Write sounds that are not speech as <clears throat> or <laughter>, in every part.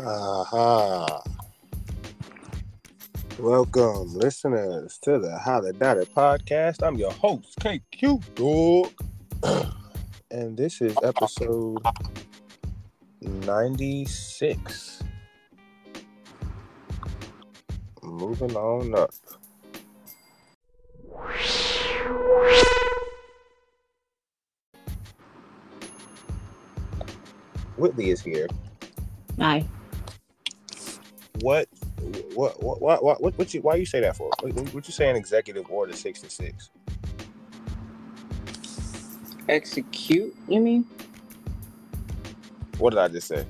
Aha. Welcome, listeners, to the How to Dot It podcast. I'm your host, KQ Dog. <clears throat> and this is episode 96. Moving on up. Whitley is here. Aye. What, what, what, what, what, what, what you, why you say that for? What, what you saying executive order 66? Execute, you mean? What did I just say?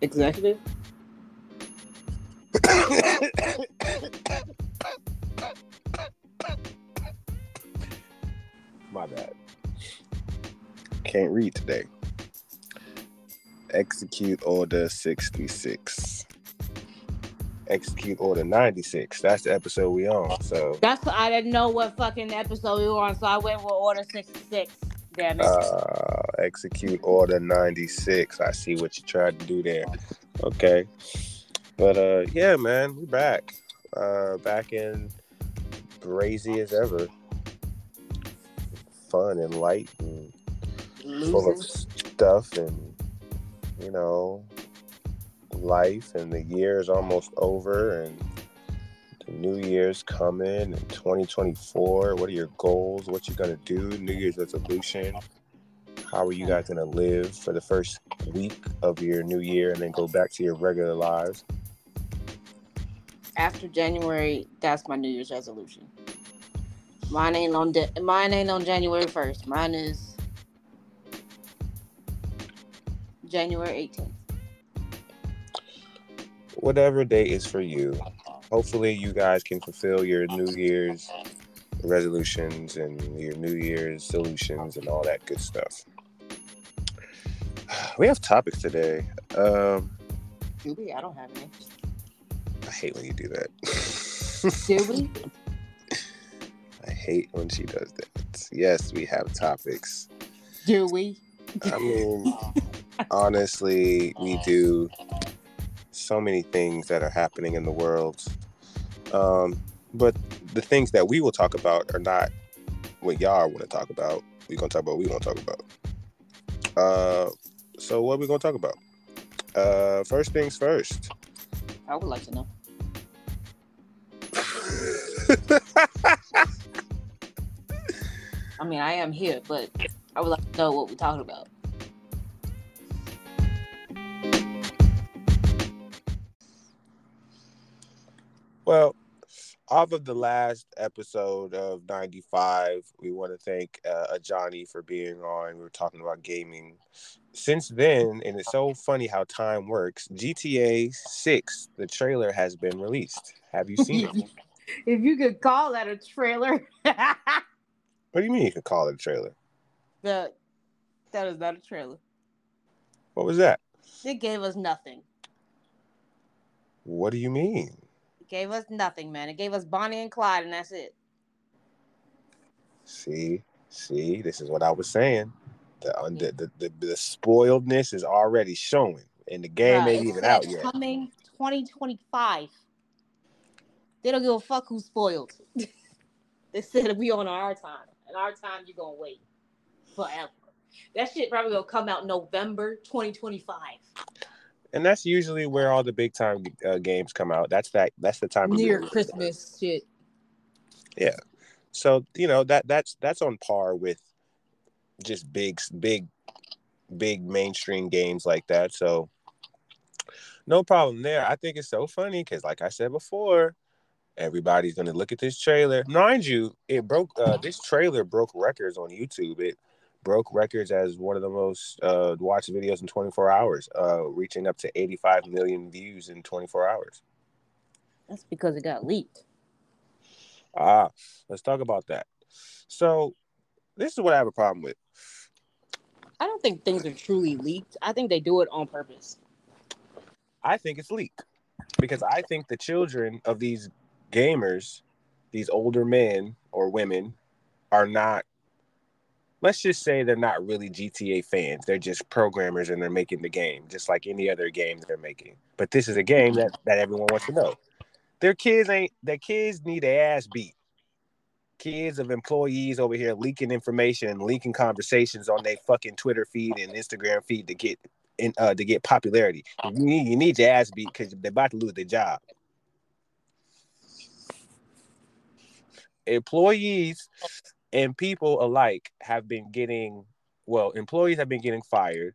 Executive? <coughs> My bad. Can't read today. Execute order 66. Execute order 96. That's the episode we on. So That's I didn't know what fucking episode we were on, so I went with order sixty six. Damn it. uh execute order 96. I see what you tried to do there. Okay. But uh yeah, man, we're back. Uh back in crazy as ever. Fun and light and full of stuff and you know life and the year is almost over and the new year's coming and 2024 what are your goals what you're gonna do new year's resolution how are you guys gonna live for the first week of your new year and then go back to your regular lives After January, that's my New Year's resolution. Mine ain't on de- mine ain't on January first. Mine is January eighteenth. Whatever day is for you hopefully you guys can fulfill your new year's resolutions and your new year's solutions and all that good stuff <sighs> we have topics today um Do we? I don't have any. i hate when you do that Do we? <laughs> i hate when she does that yes we have topics Do we? i mean <laughs> honestly we do so many things that are happening in the world. Um but the things that we will talk about are not what y'all want to talk about. We're gonna talk about what we want to talk about. Uh so what are we gonna talk about? Uh first things first. I would like to know. <laughs> I mean, I am here, but I would like to know what we're talking about. Well, off of the last episode of 95, we want to thank uh, Johnny for being on. We were talking about gaming. Since then, and it's so funny how time works, GTA 6, the trailer has been released. Have you seen it? <laughs> if you could call that a trailer, <laughs> What do you mean you could call it a trailer? that that is not a trailer. What was that? It gave us nothing. What do you mean? Gave us nothing, man. It gave us Bonnie and Clyde, and that's it. See, see, this is what I was saying. The, the, the, the, the spoiledness is already showing, and the game Bruh, ain't even out yet. Coming 2025. They don't give a fuck who's spoiled. <laughs> they said we on our time, and our time you're gonna wait forever. That shit probably gonna come out November 2025. And that's usually where all the big time uh, games come out. That's that. That's the time Near. Christmas shit. Yeah, so you know that that's that's on par with just big, big, big mainstream games like that. So no problem there. I think it's so funny because, like I said before, everybody's gonna look at this trailer. Mind you, it broke. Uh, this trailer broke records on YouTube. It broke records as one of the most uh, watched videos in 24 hours, uh, reaching up to 85 million views in 24 hours. That's because it got leaked. Ah, let's talk about that. So, this is what I have a problem with. I don't think things are truly leaked. I think they do it on purpose. I think it's leaked because I think the children of these gamers, these older men or women, are not let's just say they're not really GTA fans. They're just programmers and they're making the game, just like any other game they're making. But this is a game that, that everyone wants to know. Their kids ain't their kids need their ass beat. Kids of employees over here leaking information and leaking conversations on their fucking Twitter feed and Instagram feed to get in uh to get popularity. You need you need your ass beat because they're about to lose their job. Employees and people alike have been getting well employees have been getting fired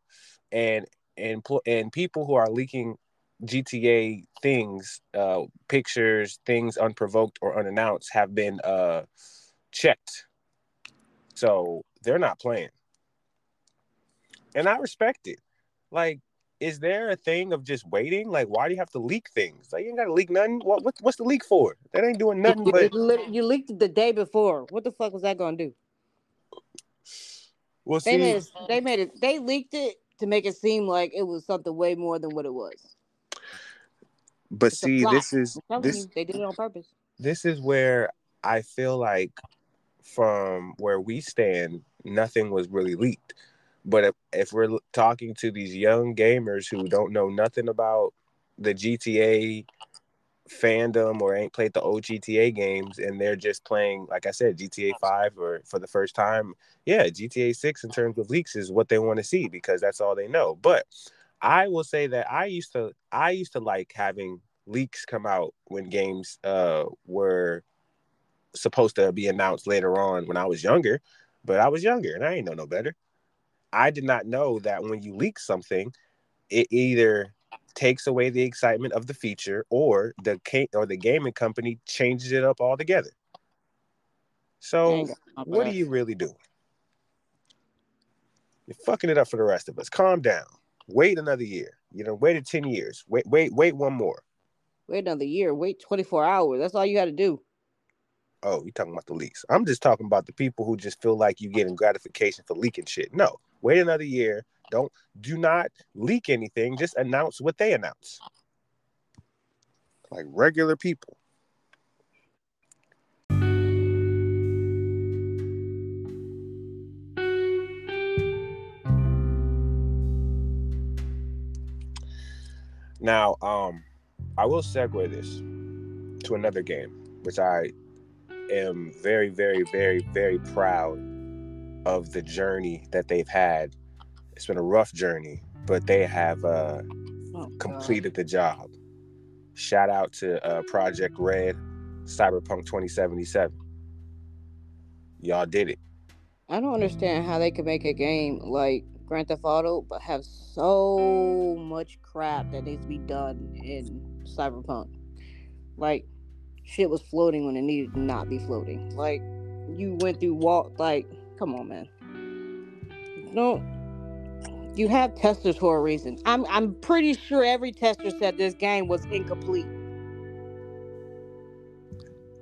and and and people who are leaking GTA things uh pictures things unprovoked or unannounced have been uh checked. So they're not playing. And I respect it. Like is there a thing of just waiting? Like, why do you have to leak things? Like, you ain't got to leak nothing. What, what, what's the leak for? That ain't doing nothing. You, but you leaked it the day before. What the fuck was that gonna do? We'll they see. made it. They made it. They leaked it to make it seem like it was something way more than what it was. But It's see, this is this you, they did it on purpose. this is where I feel like from where we stand, nothing was really leaked. But if, if we're talking to these young gamers who don't know nothing about the GTA fandom or ain't played the old GTA games and they're just playing, like I said, GTA 5 or for the first time, yeah, GTA 6 in terms of leaks is what they want to see because that's all they know. But I will say that I used to I used to like having leaks come out when games uh were supposed to be announced later on when I was younger, but I was younger and I ain't know no better. I did not know that when you leak something, it either takes away the excitement of the feature or the or the gaming company changes it up altogether. So ain't got time for what are you really doing? You're fucking it up for the rest of us. Calm down. Wait another year. You know, waited 10 years. Wait, wait, wait one more. Wait another year. Wait 24 hours. That's all you got to do. Oh, you're talking about the leaks. I'm just talking about the people who just feel like you're getting gratification for leaking shit. No, wait another year. Don't do not leak anything. Just announce what they announce. Like regular people. Now, um, I will segue this to another game, which I am very, very, very, very proud of the journey that they've had. It's been a rough journey, but they have uh, Oh, completed the job. Shout out to uh, Projekt Red, Cyberpunk 2077. Y'all did it. I don't understand how they could make a game like Grand Theft Auto, but have so much crap that needs to be done in Cyberpunk. Like, shit was floating when it needed to not be floating. Like, you went through walk. Like, come on, man. No, you have testers for a reason. I'm I'm pretty sure every tester said this game was incomplete.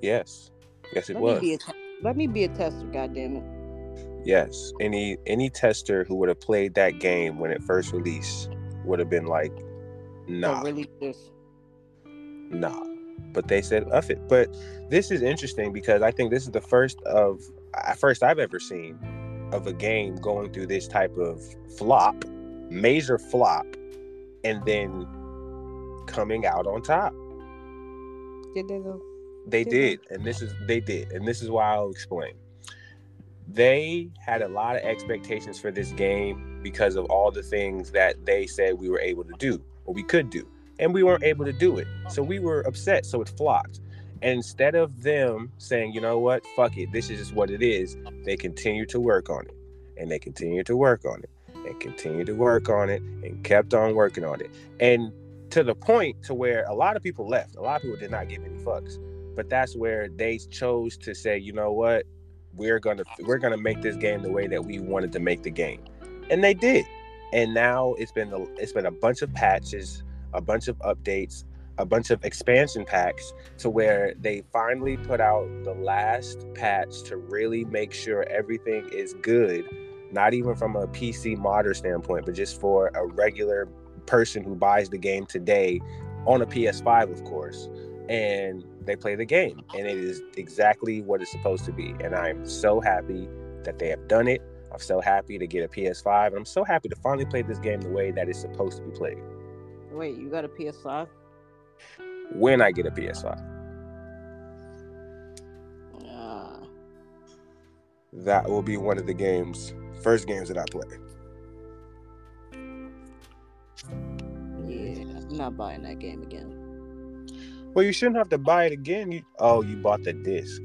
Yes. Yes, it Let was. me te- let me be a tester, goddammit. Yes. Any any tester who would have played that game when it first released would have been like, nah. Really this. nah. But they said F it. But this is interesting because I think this is the first of first I've ever seen of a game going through this type of flop, major flop, and then coming out on top. Did they though? They Did did, and this is they did, and this is why I'll explain. They had a lot of expectations for this game because of all the things that they said we were able to do or we could do, and we weren't able to do it. So we were upset. So it flopped. Instead of them saying, you know what, fuck it, this is just what it is, they continued to work on it, and they continued to work on it, and continued to work on it, and kept on working on it, and to the point to where a lot of people left. A lot of people did not give any fucks. But that's where they chose to say you know what? We're gonna we're gonna make this game the way that we wanted to make the game. And they did. And now it's been a, it's been a bunch of patches a bunch of updates a bunch of expansion packs to where they finally put out the last patch to really make sure everything is good not even from a pc modder standpoint but just for a regular person who buys the game today on a ps5 of course and they play the game and it is exactly what it's supposed to be and i'm so happy that they have done it I'm so happy to get a PS5, and I'm so happy to finally play this game the way that it's supposed to be played. Wait, you got a PS5? When I get a PS5, Uh, that will be one of the games, first games that I play. yeah, I'm not buying that game again. Well, you shouldn't have to buy it again. You, oh, you bought the disc.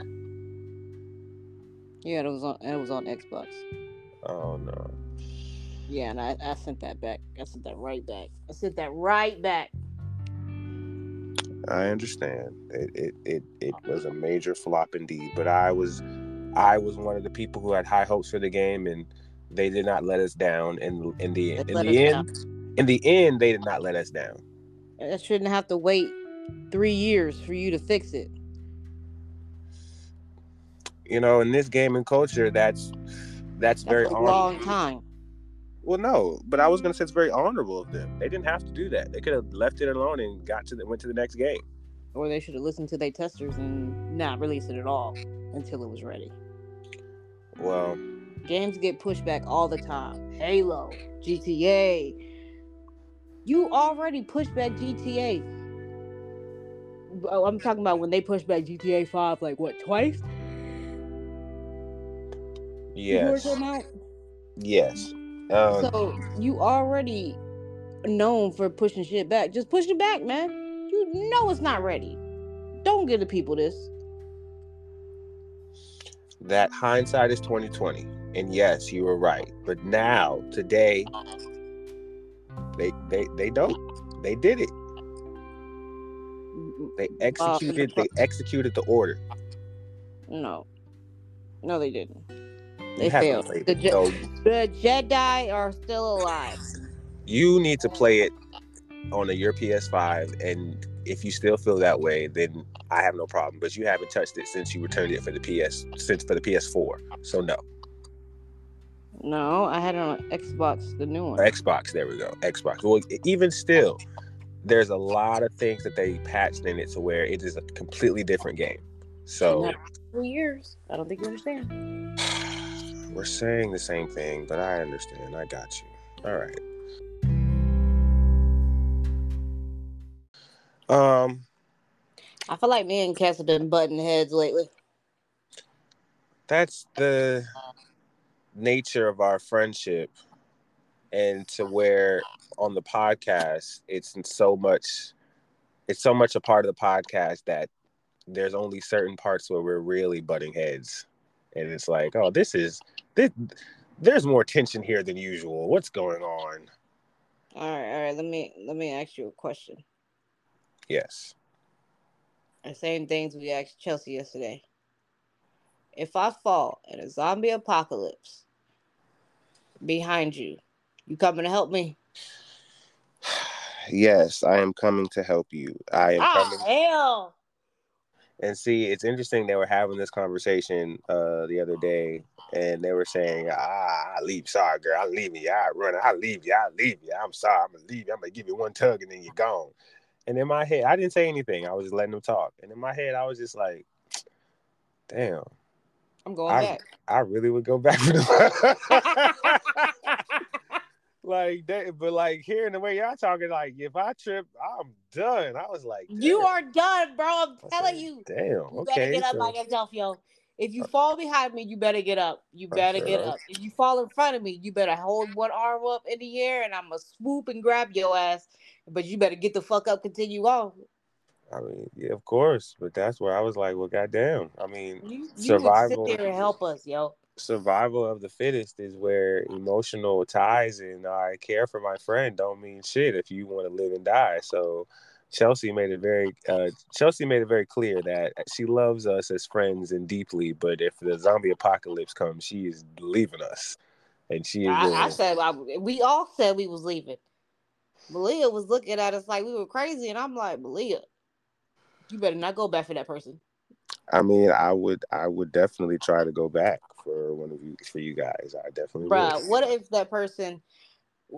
Yeah, it was on. It was on Xbox. Oh no. Yeah, and I, I sent that back. I sent that right back. I sent that right back. I understand. It, it it it uh-huh. was a major flop indeed. But I was I was one of the people who had high hopes for the game, and they did not let us down. And in the They in the end, in the end, they did not let us down. I shouldn't have to wait three years for you to fix it. You know, in this gaming culture, that's that's That's very a long time. Well, no, but I was gonna say it's mm. very honorable of them. They didn't have to do that. They could have left it alone and got to the, went to the next game. Or they should have listened to their testers and not release it at all until it was ready. Well, Games get pushed back all the time. Halo, GTA. You already pushed back GTA. Oh, I'm talking about when they pushed back GTA 5, like what, twice? Yes, yes. Um, So you already known for pushing shit back. Just push it back, man. You know it's not ready. Don't give the people this. that hindsight is 2020 and yes you were right but now today they they they don't they did it they executed they executed the order No. No, they didn't. They failed. The, Je- the Jedi are still alive. you need to play it on a, your ps5 and if you still feel that way then i have no problem but you haven't touched it since you returned it for the ps since for the ps4 so no No, I had it on Xbox, the new one. xbox there we go xbox well even still there's a lot of things that they patched in it to where it is a completely different game so Three years. I don't think you understand. We're saying the same thing but i understand. I got you. All right. Um I feel like me and Cass have been butting heads lately. that's the nature of our friendship and to where on the podcast it's so much it's so much a part of the podcast that there's only certain parts where we're really butting heads. And it's like oh this is this, there's more tension here than usual what's going on All right, all right. Let me let me ask you a question. yes The same things we asked Chelsea yesterday. If I fall in a zombie apocalypse behind you, you coming to help me? <sighs> yes i am coming to help you i am coming Ah, hell! And see, it's interesting they were having this conversation uh the other day, and they were saying, "Ah, I leave, sorry, girl, I leave you, I run, I leave you, I leave you. I'm sorry, I'm gonna leave you. I'm gonna give you one tug, and then you're gone." And in my head, I didn't say anything. I was just letting them talk. And in my head, I was just like, "Damn, I'm going I- back. I really would go <laughs> back for the." <laughs> like that, but like hearing the way y'all talking, like if I trip, I'm done. I was like, You are done, bro. I'm telling said, you. Damn. You better Okay. get up so- by yourself, yo. If you uh, fall behind me, you better get up. You better get up. If you fall in front of me, you better hold one arm up in the air and I'm going to swoop and grab your ass. But you better get the fuck up, continue on. I mean, yeah, of course, but that's where I was like, well, goddamn. I mean, You, you Survival. sit there and help us, yo. survival of the fittest is where emotional ties and I care for my friend don't mean shit if you want to live and die. So Chelsea made it very uh, Chelsea made it very clear that she loves us as friends and deeply, but if the zombie apocalypse comes, she is leaving us, and she is. I, I said, I, we all said we was leaving. Malia was looking at us like we were crazy. And I'm like, Malia, you better not go back for that person. I mean, I would, I would definitely try to go back for one of you, for you guys. I definitely Bruh, would. what if that person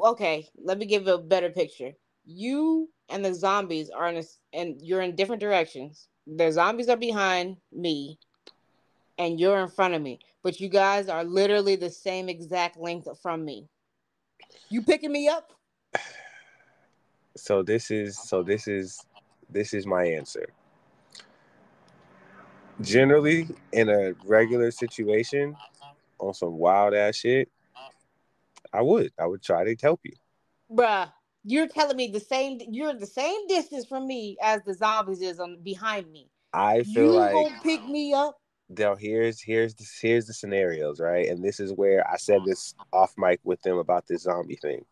okay, let me give you a better picture. You and the zombies are in a, and you're in different directions. The zombies are behind me and you're in front of me, but you guys are literally the same exact length from me. You picking me up? So this is so this is this is my answer. Generally, in a regular situation, on some wild ass shit, I would. I would try to help you. Bruh, you're telling me the same you're the same distance from me as the zombies is on behind me. I feel you like gonna pick me up? now here's here's the here's the scenarios, right? And this is where I said this off mic with them about this zombie thing.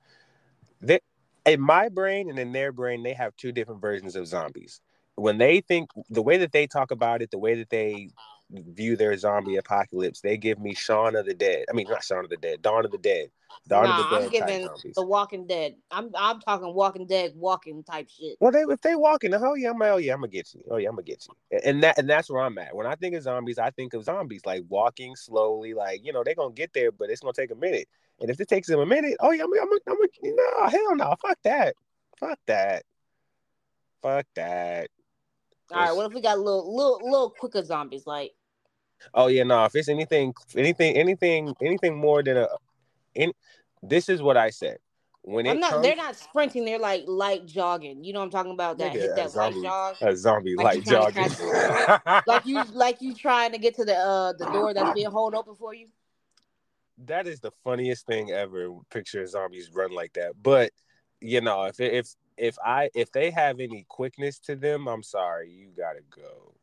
They, in my brain and in their brain, they have two different versions of zombies. When they think the way that they talk about it, the way that they view their zombie apocalypse, they give me Shaun of the Dead. I mean, not Shaun of the Dead, Dawn of the Dead. Dawn nah, of the Dead I'm giving the Walking Dead. I'm I'm talking Walking Dead, walking type shit. Well, they if they walking, oh yeah, I'm oh yeah, I'm gonna get you. Oh yeah, I'm gonna get you. And that and that's where I'm at. When I think of zombies, I think of zombies like walking slowly, like you know they're gonna get there, but it's gonna take a minute. And if it takes them a minute, oh yeah, I'm I'm I'm, I'm no hell no, fuck that, fuck that, fuck that. All right, what if we got little little little quicker zombies like Oh yeah, no. If it's anything, anything, anything, anything more than a, in, this is what I said. When I'm not comes, they're not sprinting, they're like light jogging. You know what I'm talking about? That hit that zombie, light jog. a zombie Like light trying to jogging. <laughs> Like you like you trying to get to the uh the door that's being held open for you. that is the funniest thing ever. Picture zombies run like that. But you know, if if if I if they have any quickness to them, I'm sorry, you gotta go.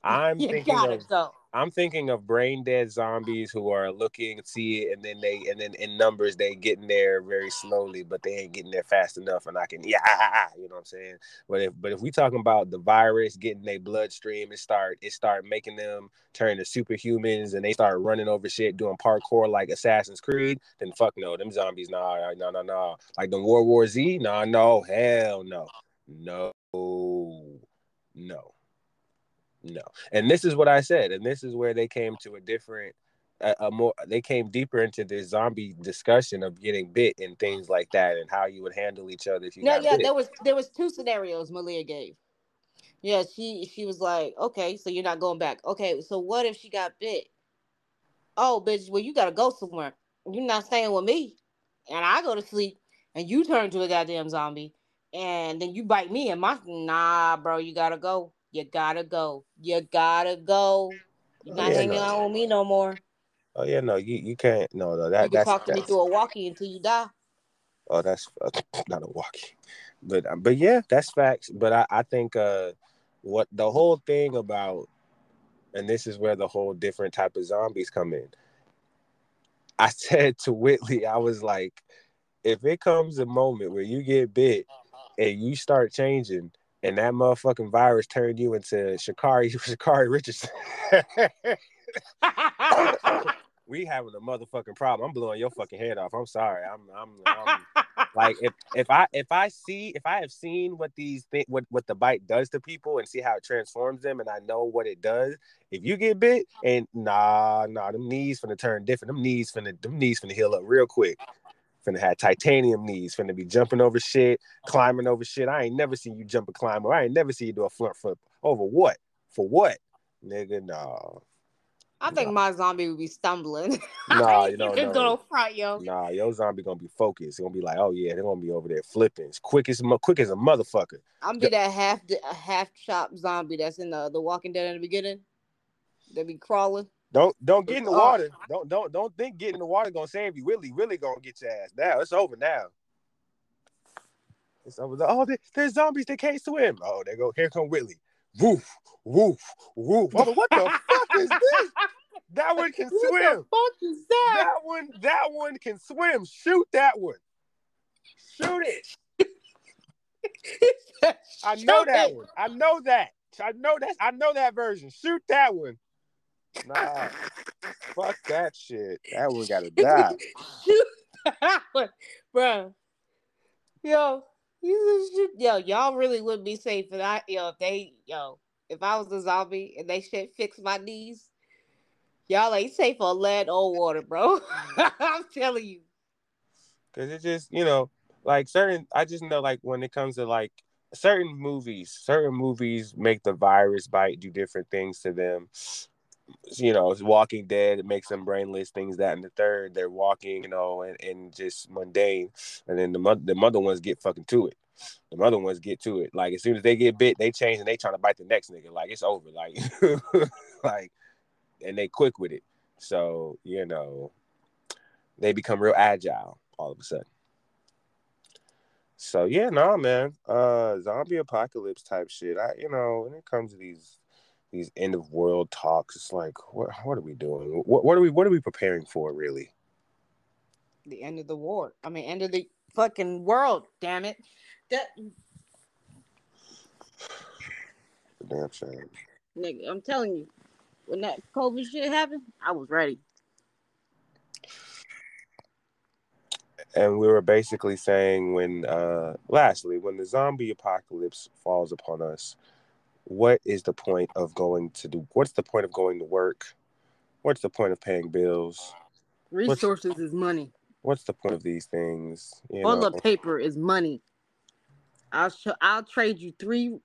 <laughs> I'm you thinking gotta of go. I'm thinking of brain dead zombies who are looking, see it, and then they and then in numbers they getting there very slowly, but they ain't getting there fast enough, and I can yeah, you know what I'm saying. But if but if we talking about the virus getting their bloodstream, it start it start making them turn to superhumans, and they start running over shit, doing parkour like Assassin's Creed, then fuck no, them zombies, nah, no, no, no, like the World War Z, nah, no, hell no, no, no no and this is what i said and this is where they came to a different a, a more they came deeper into this zombie discussion of getting bit and things like that and how you would handle each other if you No, yeah, bit. there was there was two scenarios Malia gave. Yeah, she she was like, okay, so you're not going back. Okay, so what if she got bit? Oh, bitch, well you gotta go somewhere. You're not staying with me, and I go to sleep, and you turn to a goddamn zombie, and then you bite me, and my nah, bro, you gotta go. You gotta go. You gotta go. You're Oh, not yeah, hanging no. out with me no more. oh yeah no you, you can't no no you that can that's, talk to me through a walkie until you die. oh that's uh, not a walkie but but yeah that's facts but i i think uh what the whole thing about and this is where the whole different type of zombies come in i <laughs> said to whitley i was like if it comes a moment where you get bit and you start changing and that motherfucking virus turned you into Sha'Carri <laughs> Sha'Carri Richardson. <laughs> we having a motherfucking problem. I'm blowing your fucking head off. I'm sorry. I'm I'm, I'm like if if I if I see if I have seen what these thi- what what the bite does to people and see how it transforms them and I know what it does. If you get bit and nah nah them knees finna turn different. Them knees finna them knees finna heal up real quick. Finna have titanium knees. Finna be jumping over shit, climbing over shit. I ain't never seen you jump a climber. I ain't never seen you do a front flip over what? For what? Nigga, nah. I think my zombie would be stumbling. <laughs> Nah, you know, no. gonna front, yo. Nah, your zombie gonna be focused. It's gonna be like, oh yeah, they're gonna be over there flipping. It's quick as quick as a motherfucker. I'm be that half a half chop zombie that's in the the Walking Dead in the beginning. They be crawling. Don't don't get in the Oh. water. Don't don't don't think getting in the water gonna save you. Willie, Willie gonna get your ass now. It's over now. It's over. Oh, there, there's zombies that can't swim. Oh, they go. Here come Willie. Woof, woof, woof. Oh, what the fuck is this? That one can What the swim. fuck is that? That one, that one can swim. Shoot that one. Shoot it. <laughs> I know that one. I know that. I know that. I know that version. Shoot that one. Nah, fuck that shit. That one gotta <laughs> die. That one, bro. Yo. Yo, y'all really wouldn't be safe if I, yo, if they, yo, if I was a zombie and they shit fix my knees, y'all ain't safe on land or water, bro. <laughs> I'm telling you. Cause it just, you know, like certain. I just know, like when it comes to like certain movies, certain movies make the virus bite do different things to them. You know, Walking Dead. Makes them brainless. Things that and the third, they're walking, you know, and, and just mundane. And then the mother, the mother ones get fucking to it. The mother ones get to it. Like as soon as they get bit, they change and they trying to bite the next nigga. Like it's over. Like, <laughs> like, and they quick with it. So you know, they become real agile all of a sudden. So yeah, no nah, man. Uh zombie apocalypse type shit. I you know, when it comes to these these end of world talks, it's like what what are we doing? What what are we what are we preparing for really? The end of the war. I mean end of the fucking world, damn it. That damn shame. Nigga, I'm telling you, when that COVID shit happened, I was ready. and we were basically saying when uh lastly when the zombie apocalypse falls upon us what is the point of going to do what's the point of going to work what's the point of paying bills resources what's, is money what's the point of these things you all the paper is money i'll show i'll trade you three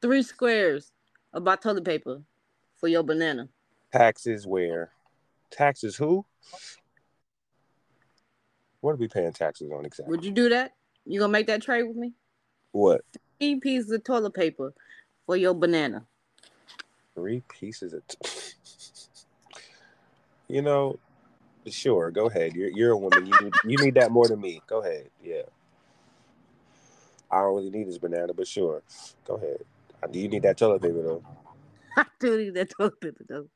three squares of my toilet paper for your banana taxes where taxes who what are we paying taxes on exactly? Would you do that? You gonna make that trade with me? What? Three pieces of toilet paper for your banana. Three pieces of. T- <laughs> you know, sure. Go ahead. You're you're a woman. You need you need that more than me. Go ahead. Yeah. I don't really need this banana, but sure. Go ahead. Do you need that toilet paper though? <laughs> I do need that toilet paper though.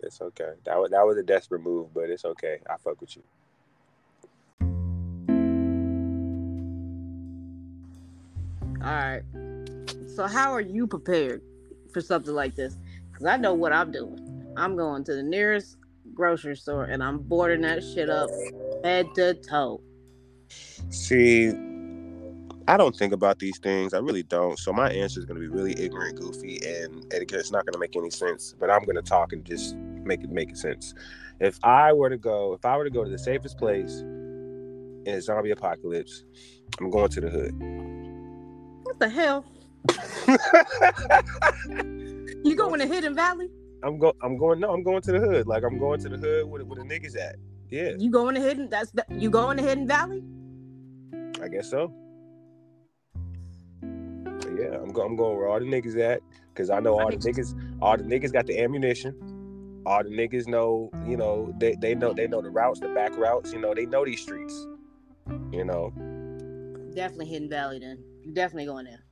It's okay. That was that was a desperate move, but it's okay. I fuck with you. All right. So how are you prepared for something like this? Because I know what I'm doing. I'm going to the nearest grocery store and I'm boarding that shit up head to toe. See, I don't think about these things. I really don't. So my answer is going to be really ignorant, goofy, and it's not going to make any sense. But I'm going to talk and just make it make sense. If I were to go, if I were to go to the safest place in a zombie apocalypse, I'm going to the hood. What the hell? <laughs> you going to Hidden Valley? I'm go. I'm going. No, I'm going to the hood. Like I'm going to the hood where, where the niggas at. Yeah. You going to Hidden? That's the, you going to Hidden Valley? I guess so. But yeah, I'm going. I'm going where all the niggas at because I know all the niggas. All the niggas got the ammunition. All the niggas know. You know. They they know. They know the routes, the back routes. You know. They know these streets. You know. Definitely Hidden Valley then. You definitely going there.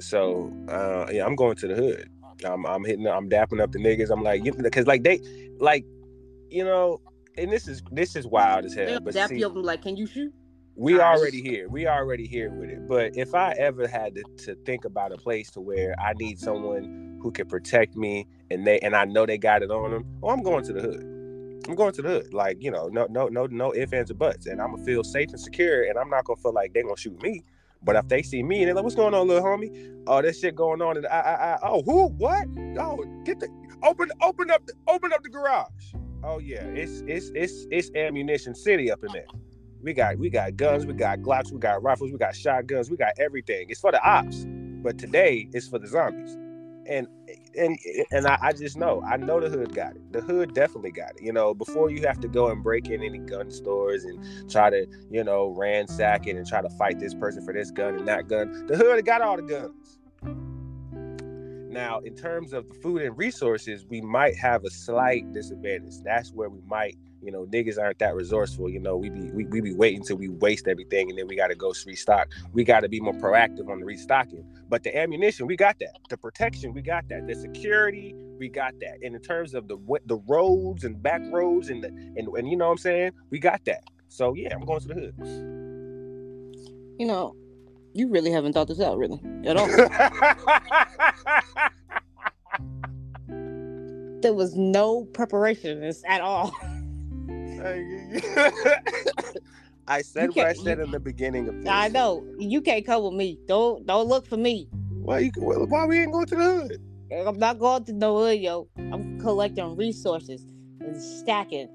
So uh, yeah, I'm going to the hood. I'm, I'm hitting. I'm dapping up the niggas. I'm like, because like they, like, you know, and this is this is wild as hell. They'll but dap see, you up. like, can you shoot? We already here. We already here with it. But if I ever had to, to think about a place to where I need someone who can protect me, and they and I know they got it on them, oh, I'm going to the hood. I'm going to the hood. Like, you know, no, no, no, no ifs, ands, or buts. And I'm gonna feel safe and secure, and I'm not gonna feel like they're gonna shoot me. But if they see me and they're like, "What's going on, little homie? Oh, that shit going on." And I, I, I, oh, who? What? Oh, get the open, open up, the, open up the garage. Oh yeah, it's it's it's it's ammunition city up in there. We got we got guns, we got Glocks, we got rifles, we got shotguns, we got everything. It's for the ops, but today it's for the zombies and and and I, I, just know I know the hood got it. The hood definitely got it. You know, before you have to go and break in any gun stores and try to you know ransack it and try to fight this person for this gun and that gun, the hood got all the guns. Now, in terms of the food and resources, we might have a slight disadvantage. That's where we might you know, niggas aren't that resourceful. You know, we be we, we be waiting till we waste everything and then we gotta go restock. We gotta be more proactive on the restocking. But the ammunition, we got that. The protection, we got that. The security, we got that. And in terms of the the roads and back roads and the and, and you know what I'm saying, we got that. So yeah, I'm going to the hood. You know, you really haven't thought this out, really, at all. <laughs> there was no preparation at all. <laughs> I said what I said in the beginning of this. I know you can't come with me. Don't don't look for me. Why you? Why we ain't going to the hood? I'm not going to the hood, yo. I'm collecting resources and stacking.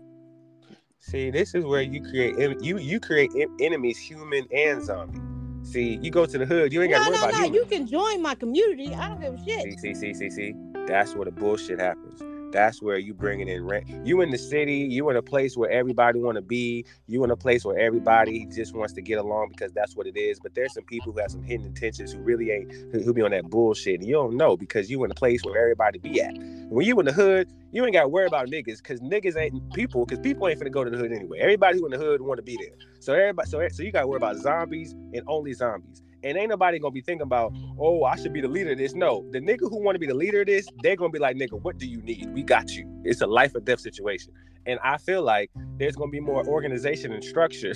See, this is where you create you you create enemies, human and zombie. See, you go to the hood, you ain't got to no, worry no, about no. You can join my community. I don't give a shit. See, see, see, see, see. That's where the bullshit happens That's where you bringing in rent. You in the city. You in a place where everybody want to be. You in a place where everybody just wants to get along because that's what it is. But there's some people who have some hidden intentions who really ain't who, who be on that bullshit. And you don't know because you in a place where everybody be at. When you in the hood, you ain't got to worry about niggas because niggas ain't people because people ain't finna go to the hood anyway. Everybody who in the hood want to be there. So everybody, so so you got to worry about zombies and only zombies. And ain't nobody gonna be thinking about, oh, I should be the leader of this. No, the nigga who want to be the leader of this, they're gonna be like, nigga, what do you need? We got you. It's a life or death situation. And I feel like there's gonna be more organization and structure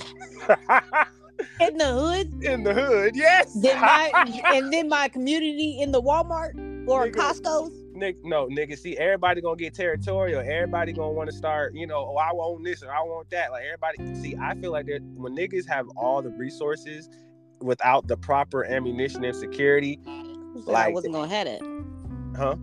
<laughs> in the hood. in the hood. Yes. Then my <laughs> and then my community in the Walmart or Nigga. Costco's. Nick, no, nigga. See, everybody gonna get territorial. Everybody gonna want to start, you know, oh, I want this or I want that. Like everybody. See, I feel like that when niggas have all the resources without the proper ammunition and security, Who said I wasn't gonna have that? huh?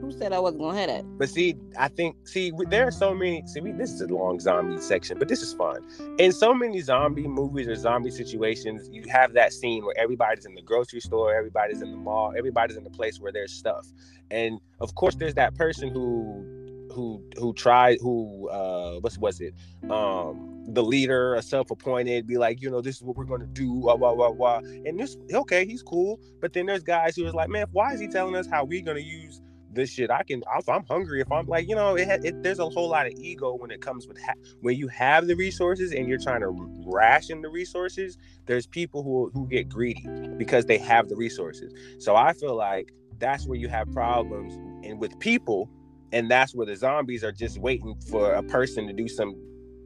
Who said I wasn't gonna have that? But see, I think see there are so many. See, we, this is a long zombie section, but this is fun. In so many zombie movies or zombie situations, you have that scene where everybody's in the grocery store, everybody's in the mall, everybody's in the place where there's stuff, and of course, there's that person who who who tried who uh what's what's it? Um the leader a self-appointed be like you know this is what we're gonna do wah, wah, wah, wah. and this okay he's cool. But then there's guys who is like man why is he telling us how we gonna use this shit? I can if i'm hungry if i'm like you know it, it there's a whole lot of ego when it comes with ha- when you have the resources and you're trying to ration the resources there's people who who get greedy because they have the resources. So i feel like that's where you have problems. And with people and that's where the zombies are just waiting for a person to do some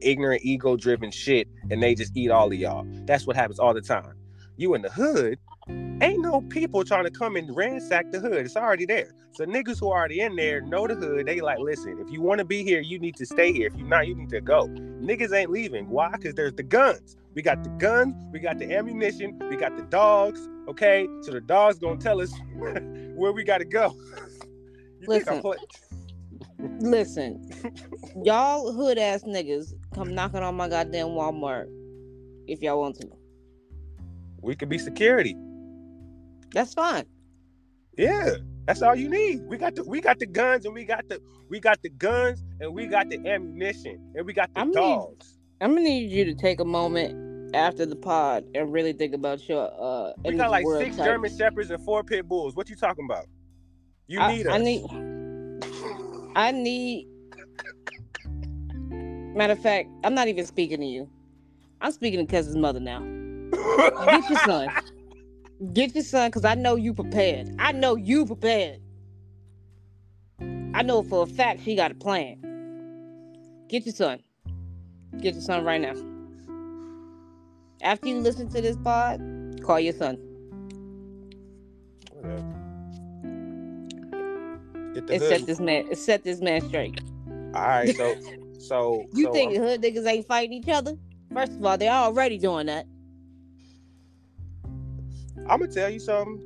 ignorant ego driven shit and they just eat all of y'all. That's what happens all the time. You in the hood ain't no people trying to come and ransack the hood. It's already there. So niggas who are already in there know the hood. They like listen if you want to be here you need to stay here. If you're not you need to go. Niggas ain't leaving. Why? Because there's the guns. We got the guns. We got the ammunition. We got the dogs okay? So the dogs gonna tell us <laughs> where we gotta go. <laughs> You think I'm Listen. Listen, y'all hood ass niggas come knocking on my goddamn Walmart if y'all want to. we could be security That's fine. Yeah, that's all you need. We got the we got the guns and we got the we got the guns and we got the ammunition and we got the I mean, dogs. I'm gonna need you to take a moment after the pod and really think about your uh. We got like six type. German shepherds and four pit bulls. What you talking about? You I, need us. I need. I need. Matter of fact, I'm not even speaking to you. I'm speaking to Cousin's mother now. Get your <laughs> son. Get your son, cause I know you prepared. I know you prepared. I know for a fact she got a plan. Get your son. Get your son right now. After you listen to this pod, call your son. Whatever. Get the And set this man set this man straight. All right, so <laughs> so You so, think um, hood niggas ain't fighting each other? First of all, they're already doing that. I'm gonna tell you something,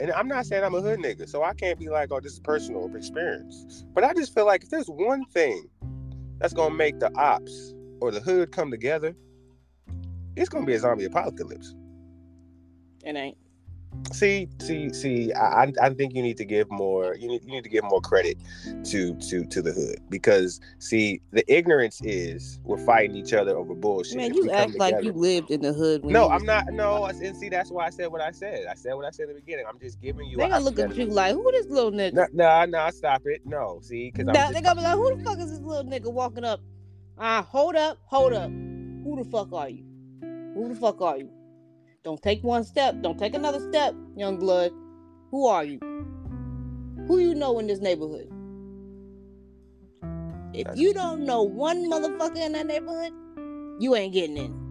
and I'm not saying I'm a hood nigga, so I can't be like, oh, this is personal or experience. But I just feel like if there's one thing that's gonna make the ops or the hood come together, it's gonna be a zombie apocalypse. It ain't. See, see, see. I, I- think you need to give more. You need, you need to give more credit to to to the hood because see, the ignorance is we're fighting each other over bullshit. Man, you act like you lived in the hood. When No, I'm not. No, and see, that's why I said what I said. I said what I said in the beginning. I'm just giving you. They gonna look at you like, who this little nigga? No, no, no, stop it. No, see, because I'm Nah, they gonna be like, who the fuck is this little nigga walking up? Ah, hold up, hold up. Who the fuck are you? Who the fuck are you? Don't take one step. Don't take another step, young blood. Who are you? Who you know in this neighborhood? If you don't know one motherfucker in that neighborhood, you ain't getting in.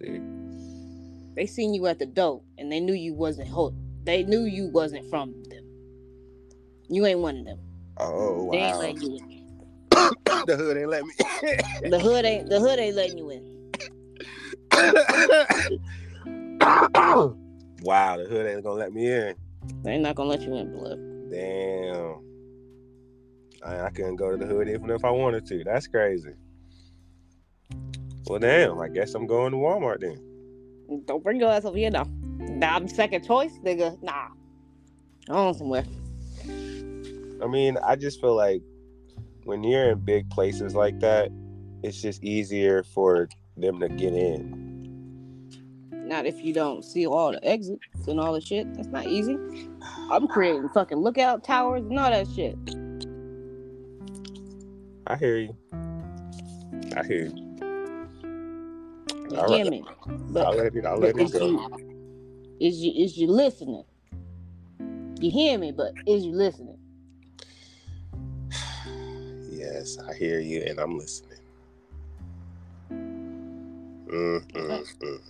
see. They seen you at the door and they knew you wasn't ho- they knew you wasn't from them. You ain't one of them. Oh They ain't wow, you in. <laughs> the hood ain't let me. The hood ain't the hood ain't letting you in. <coughs> wow, the hood ain't gonna let me in. They ain't not gonna let you in, blood. Damn. I, I couldn't go to the hood even if I wanted to. That's crazy. Well, damn. I guess I'm going to Walmart then. Don't bring your ass over here now. Nah, I'm second choice, nigga. Nah. On somewhere. I mean, I just feel like when you're in big places like that, it's just easier for them to get in. Not if you don't see all the exits and all the shit. That's not easy. I'm creating fucking lookout towers and all that shit. I hear you. I hear you. You All hear right. me? I'll let it. I'll let it go. you is you is you listening? You hear me, but is you listening? Yes, I hear you, and I'm listening. Mm, mm, mm.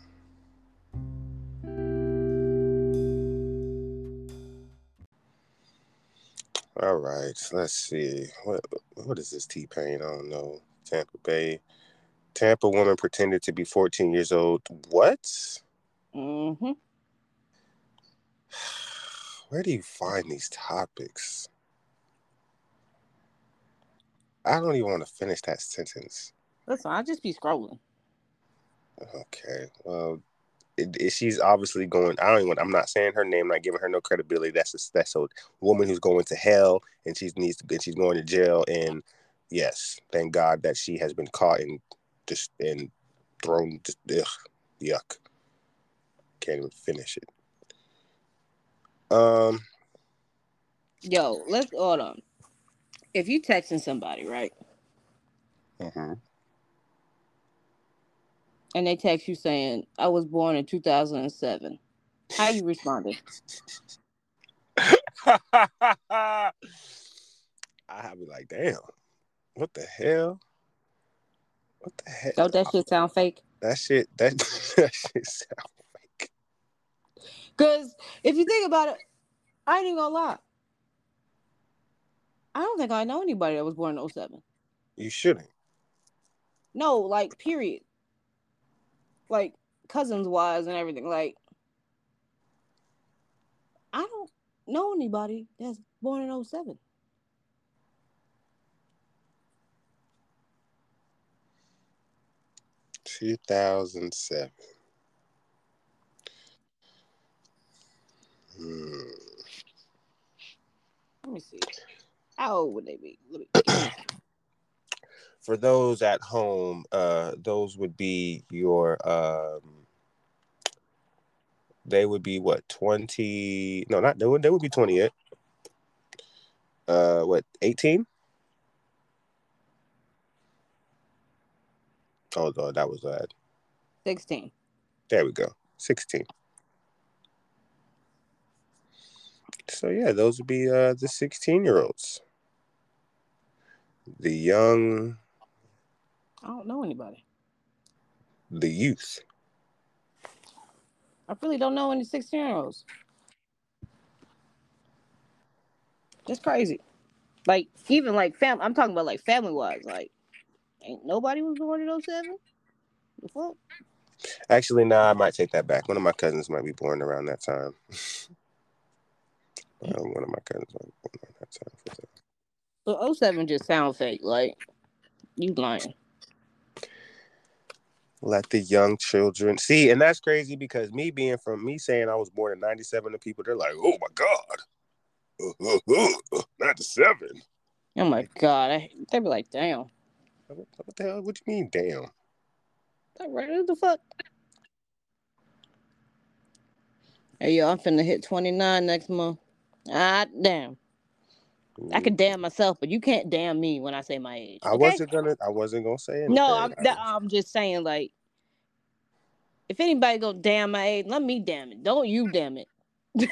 All right, let's see. What what is this T Pain? I don't know. Tampa Bay. Tampa woman pretended to be 14 years old. What? Mm-hmm. <sighs> Where do you find these topics? I don't even want to finish that sentence. Listen, I'll just be scrolling. Okay. Well, it, it- she's obviously going. I don't even. I'm not saying her name. Not giving her no credibility. That's a that's a woman who's going to hell, and she needs to. And she's going to jail. And yes, thank God that she has been caught and just and thrown. Just ugh, yuck. Can't even finish it. Um. Yo, let's hold on. If you texting somebody, right, mhm. and they text you saying, "I was born in 2007," how you responded? <laughs> I'd be like, damn, what the hell? What the hell? Don't that shit sound fake? That shit, that, <laughs> that shit sound fake. Cause if you think about it, I ain't even gonna lie. I don't think I know anybody that was born in 07. You shouldn't. No, like period. Like cousins wise and everything. Like I don't know anybody that's born in 07. Two thousand seven. Hmm. Let me see. How old would they be? Let me, let me see. For those at home, uh, those would be your um. They would be what twenty? No, not they would. They would be twenty eight. Uh, what eighteen? Oh, no, that was uh. 16. There we go. 16. So yeah, those would be uh the 16 year olds. The young I don't know anybody. the youth. I really don't know any 16 year olds. That's crazy. Like, even like fam I'm talking about like family wise. Like, ain't nobody was born in 07? The fuck? Actually, nah, I might take that back. One of my cousins might be born around that time. <laughs> Uh, one of my cousins might be born around that time. So 07 just sound fake. Like, you lying. Let the young children see, and that's crazy because me being from me saying I was born in '97, the people they're like, "Oh my god, <laughs> '97." Oh my god. I, they be like, damn. What, what the hell? What do you mean, damn? Like, right, what the fuck? Hey, yo, I'm finna hit 29 next month. Ah, damn. I could damn myself, but you can't damn me when I say my age. I okay? wasn't gonna. I wasn't gonna say anything. No, I'm, I'm just saying, like, if anybody go damn my age, let me damn it. Don't you damn it. <laughs>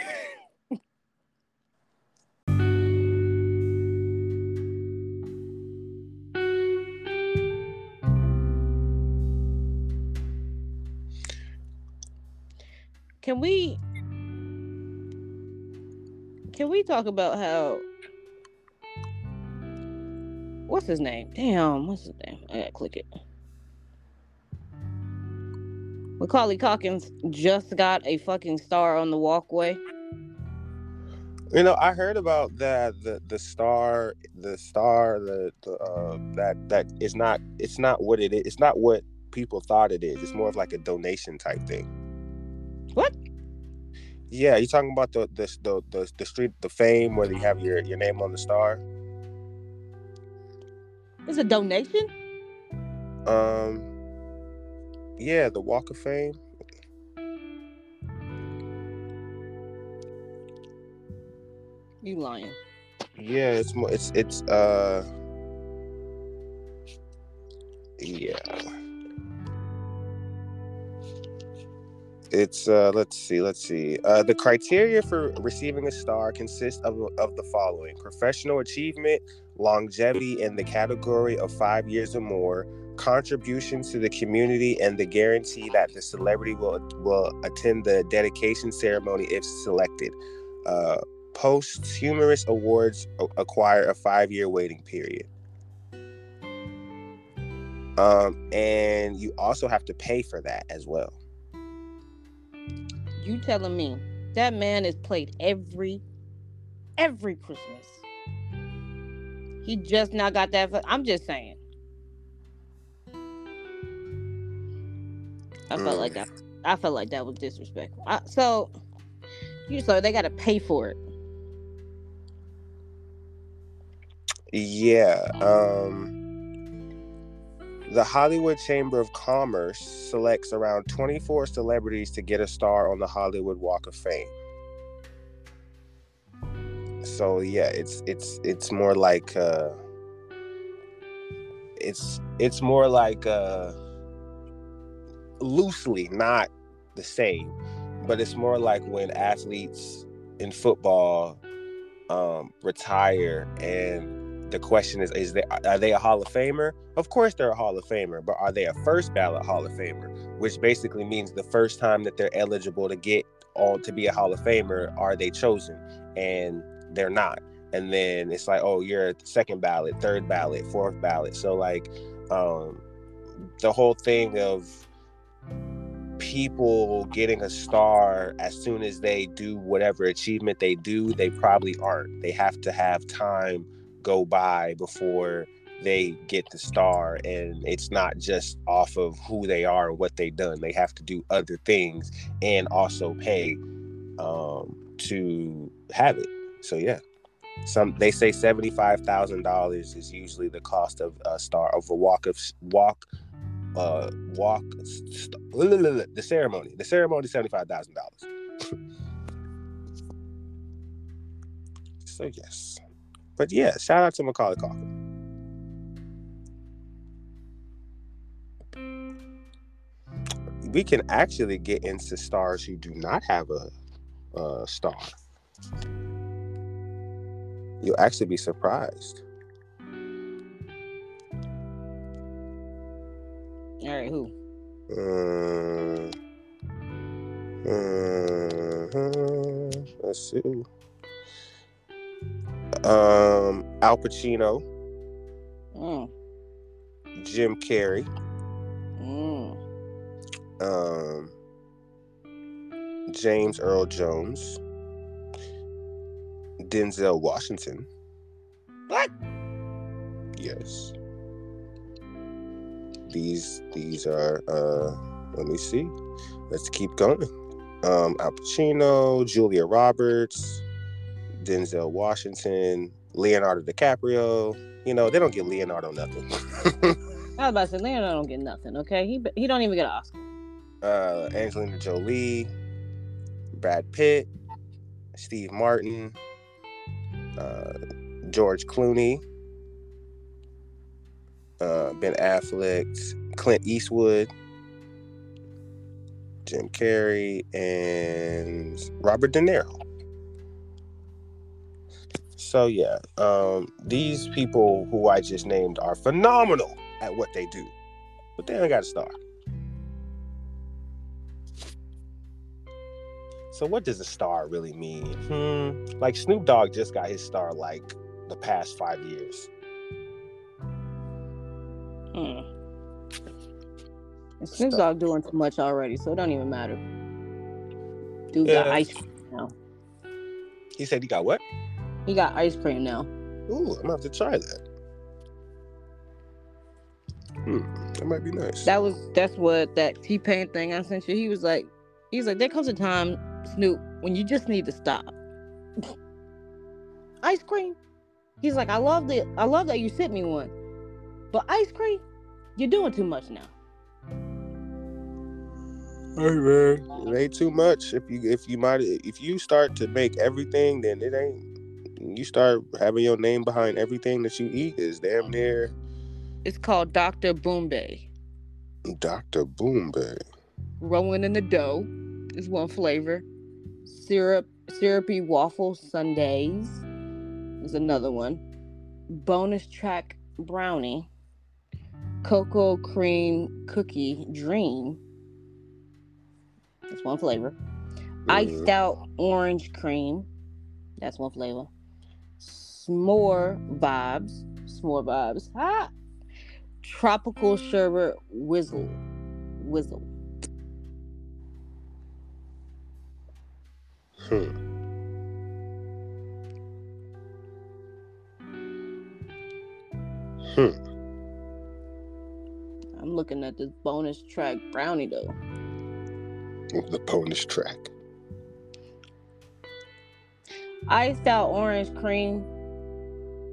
Can we can we talk about how what's his name? Damn, what's his name? I gotta click it. Macaulay Culkins just got a fucking star on the walkway. You know, I heard about that. The the star, the star, the the uh, that that is not. It's not what it is. It's not what people thought it is. It's more of like a donation type thing. What? Yeah, you're talking about the the, the the the street the fame where you have your your name on the star? It's a donation. Um, yeah, the Walk of Fame. You lying? Yeah, it's more. It's it's uh. Yeah. It's uh let's see, let's see. Uh the criteria for receiving a star consists of of the following: professional achievement, longevity in the category of 5 years or more, contributions to the community and the guarantee that the celebrity will will attend the dedication ceremony if selected. Uh posthumous awards acquire a 5-year waiting period. Um and you also have to pay for that as well. You telling me that man is played every every Christmas. He just now got that. I'm just saying. I mm. felt like that. I felt like that was disrespectful. I, so, you so they got to pay for it. Yeah. Um the Hollywood Chamber of Commerce selects around 24 celebrities to get a star on the Hollywood Walk of Fame. So yeah, it's it's it's more like uh it's it's more like uh loosely not the same, but it's more like when athletes in football um retire and the question is is they are they a hall of famer? Of course they're a hall of famer but are they a first ballot hall of famer? Which basically means the first time that they're eligible to get on to be a hall of famer are they chosen? And they're not. And then it's like oh you're second ballot third ballot fourth ballot. So like um the whole thing of people getting a star as soon as they do whatever achievement they do they probably aren't. They have to have time go by before they get the star. And it's not just off of who they are and what they've done. They have to do other things and also pay um, to have it so yeah some they say $75000 is usually the cost of a star of a walk of walk uh walk st- the ceremony the ceremony $75000 <laughs> so yes but yeah, shout out to Macaulay Culkin. We can actually get into stars who do not have a, a star. You'll actually be surprised. All right, who? Uh, let's see um, Al Pacino, mm. Jim Carrey, mm. um, James Earl Jones, Denzel Washington. What? Yes. These these are uh let me see. Let's keep going. Um Al Pacino, Julia Roberts, Denzel Washington, Leonardo DiCaprio. You know, they don't get Leonardo nothing. <laughs> <laughs> I was about to say Leonardo don't get nothing. Okay, he he don't even get an Oscar. Uh, Angelina Jolie, Brad Pitt, Steve Martin, George Clooney, uh, Ben Affleck, Clint Eastwood, Jim Carrey, and Robert De Niro. So yeah, um, these people who I just named are phenomenal at what they do, but they ain't got a star. So what does a star really mean? Hmm. Like Snoop Dogg just got his star like the past five years. Hmm. And Snoop Dogg doing too much already, so it don't even matter. Dude yeah. got ice cream now. He said he got what? He got ice cream now. Ooh, I'm gonna have to try that. Hmm, that might be nice. That was that's what that T Pain thing I sent you. He was like, he's like, there comes a time, Snoop, when you just need to stop. <laughs> ice cream. He's like, I love the I love that you sent me one. But ice cream, you're doing too much now. Hey man, it ain't too much. If you if you might if you start to make everything, then it ain't. You start having your name behind everything that you eat is damn near. It's called Dr. Bombay. Dr. Bombay. Rolling in the dough is one flavor. Syrup syrupy waffle sundays is another one. Bonus track brownie. Cocoa cream cookie dream. That's one flavor. Iced out orange cream. That's one flavor. S'more vibes. S'more vibes. Ah. Tropical sherbet whizzle. Whizzle. Hmm. Hmm. I'm looking at this bonus track brownie though. The bonus track. Iced out orange cream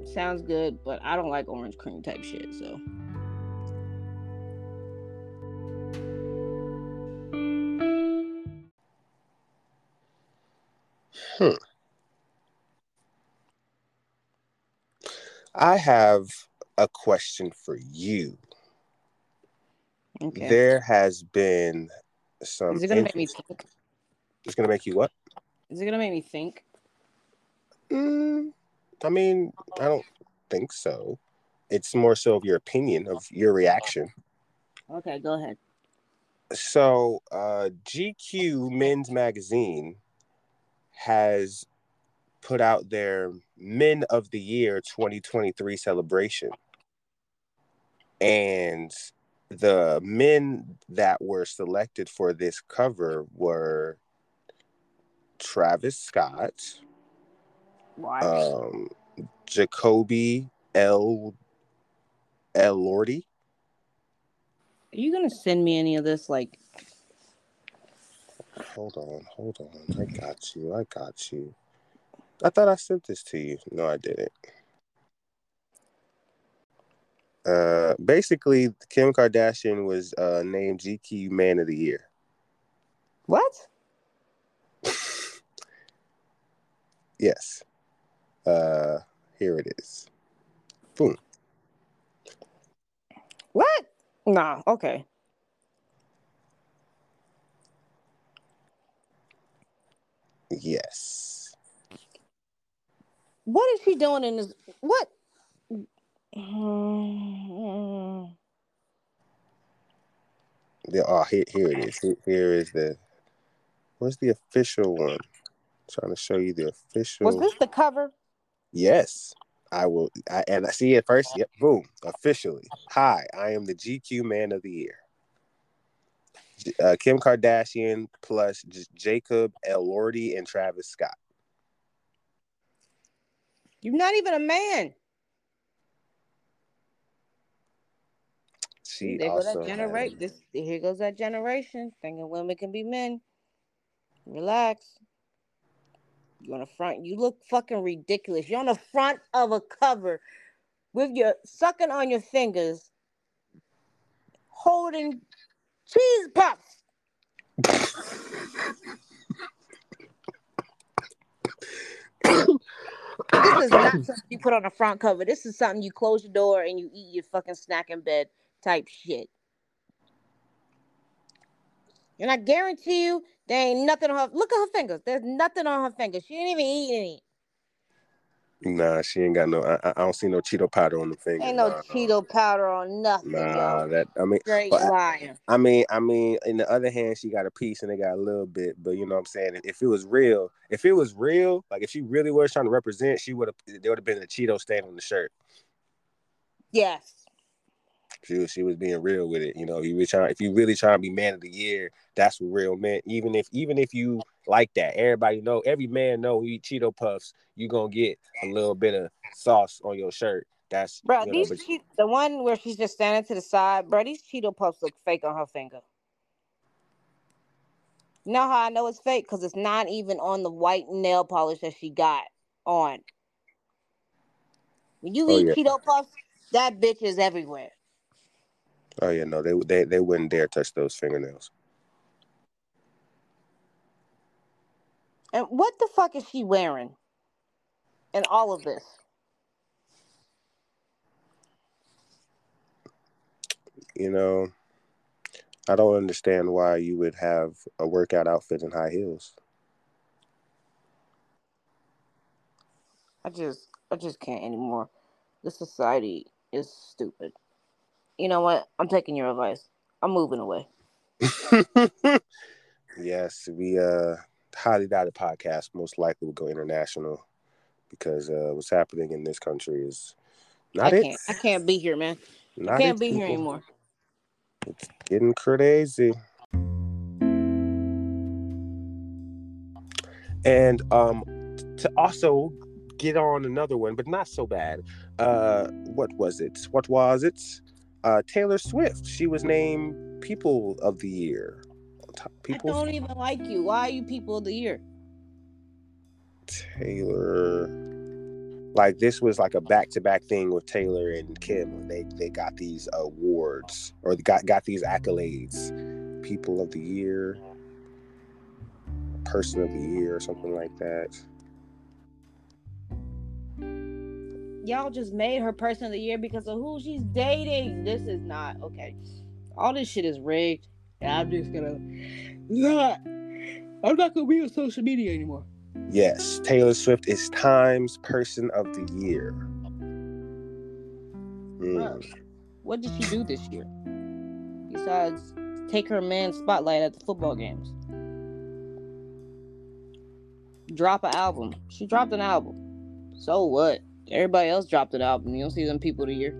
sounds good, but I don't like orange cream type shit. So Hmm. I have a question for you. okay. There has been some. Is it gonna make me think? It's gonna make you what? Is it gonna make me think? Mm, I mean, I don't think so. It's more so of your opinion, of your reaction. Okay, go ahead. So, uh, GQ Men's Magazine has put out their Men of the Year 2023 celebration. And the men that were selected for this cover were Travis Scott, Why? um, Jacoby L. L. Lordy. Are you gonna send me any of this? Like, Hold on, hold on. I got you. I got you. I thought I sent this to you. No, I didn't. Uh, basically, Kim Kardashian was uh, named GQ Man of the Year. what? <laughs> Yes. Uh, here it is. Boom. What? Nah. Okay. Yes. What is she doing in this? What? There, The, oh, here, here it is. Here, here is the. What's the official one? trying to show you the official. Was this the cover? Yes, I will. I, and I see it first. Yep, boom, officially. Hi, I am the GQ Man of the Year. Uh, Kim Kardashian plus J- Jacob Elordi and Travis Scott. You're not even a man. She there goes that generation. has- This here goes that generation thinking women can be men. Relax. You on the front? You look fucking ridiculous. You're on the front of a cover with your sucking on your fingers, holding cheese puffs. This is not something you put on the front cover. This is something you close your door and you eat your fucking snack in bed type shit. And I guarantee you, there ain't nothing on her. Look at her fingers. There's nothing on her fingers. She didn't even eat any. Nah, she ain't got no. I, I don't see no Cheeto powder on the finger. Ain't no nah, Cheeto powder on nothing, Nah, yo. that I mean, Straight but I-. I mean, I mean, in the other hand, she got a piece and they got a little bit. But you know what I'm saying? If it was real, if it was real, like if she really was trying to represent, she would have. There would have been a Cheeto stain on the shirt. Yes. She was, she was being real with it. You know, you were trying. If you really trying to be man of the year, that's what real meant. Even if even if you like that, everybody know. Every man know you eat Cheeto puffs, you gonna get a little bit of sauce on your shirt. That's Bro, you know, these che- the one where she's just standing to the side, bro, these Cheeto puffs look fake on her finger. You know how I know it's fake? Because it's not even on the white nail polish that she got on. When you Oh, eat yeah. Cheeto Puffs, that bitch is everywhere. Oh yeah, no, they they they wouldn't dare touch those fingernails. And what the fuck is she wearing? In all of this. You know, I don't understand why you would have a workout outfit and high heels. I just I just can't anymore. This society is stupid. You know what? I'm taking your advice. I'm moving away. <laughs> yes, we uh highly doubted podcast most likely will go international because uh what's happening in this country is not I it. can't I can't be here, man. Not I can't it, be here anymore. It's Getting crazy. And um to also get on another one, but not so bad. Uh what was it? What was it? Uh Taylor Swift. She was named People of the Year. Top I People don't even like you. Why are you people of the year? Taylor like this was like a back-to-back thing with Taylor and Kim. They they got these awards or got got these accolades. People of the Year, Person of the Year, or something like that. Y'all just made her person of the year because of who she's dating. This is not okay. All this shit is rigged. And I'm just gonna not <laughs> I'm not gonna be on social media anymore. Yes, Taylor Swift is Time's Person of the Year. Mm. What did she do this year? Besides take her man spotlight at the football games. Drop an album. She dropped an album. So what? Everybody else dropped an album. You don't see them people of the year.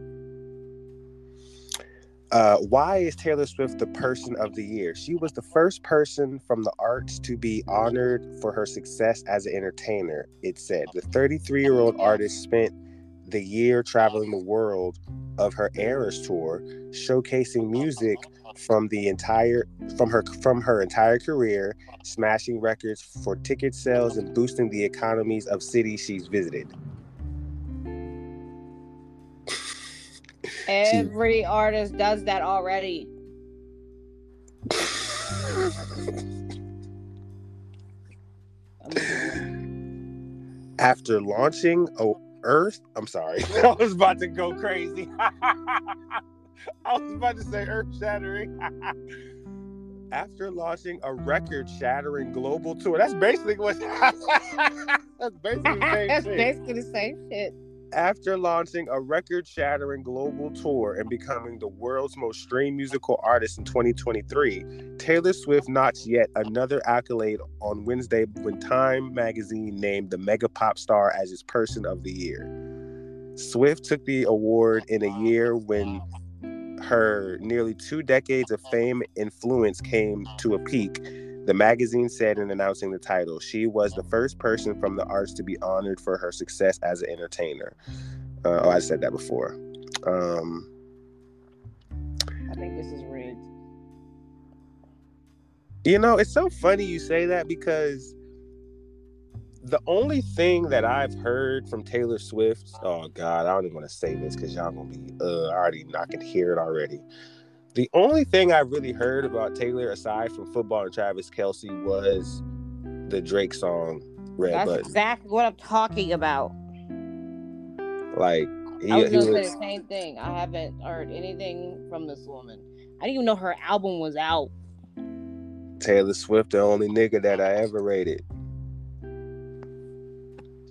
Uh, why is Taylor Swift the Person of the Year? She was the first person from the arts to be honored for her success as an entertainer. It said the 33 year old artist spent the year traveling the world of her Eras tour, showcasing music from the entire from her from her entire career, smashing records for ticket sales and boosting the economies of cities she's visited. Every artist does that already. I'm moving away. After launching oh, Earth, I'm sorry, <laughs> I was about to go crazy. <laughs> I was about to say earth shattering. <laughs> After launching a record shattering global tour, that's basically what. that's basically the same That's basically the same shit. After launching a record shattering global tour and becoming the world's most streamed musical artist in 2023, Taylor Swift notched yet another accolade on Wednesday when Time magazine named the mega pop star as its person of the year. Swift took the award in a year when her nearly two decades of fame influence came to a peak. The magazine said in announcing the title, she was the first person from the arts to be honored for her success as an entertainer. Uh, oh, I said that before. Um, I think this is rigged. you know, it's so funny you say that because the only thing that I've heard from Taylor Swift, oh God, I don't even want to say this because y'all gonna be uh already I can hear it already. The only thing I really heard about Taylor aside from football and Travis Kelce was the Drake song Red That's Button. exactly what I'm talking about. Like he, I was gonna say the same thing. I haven't heard anything from this woman. I didn't even know her album was out. Taylor Swift, the only nigga that I ever rated.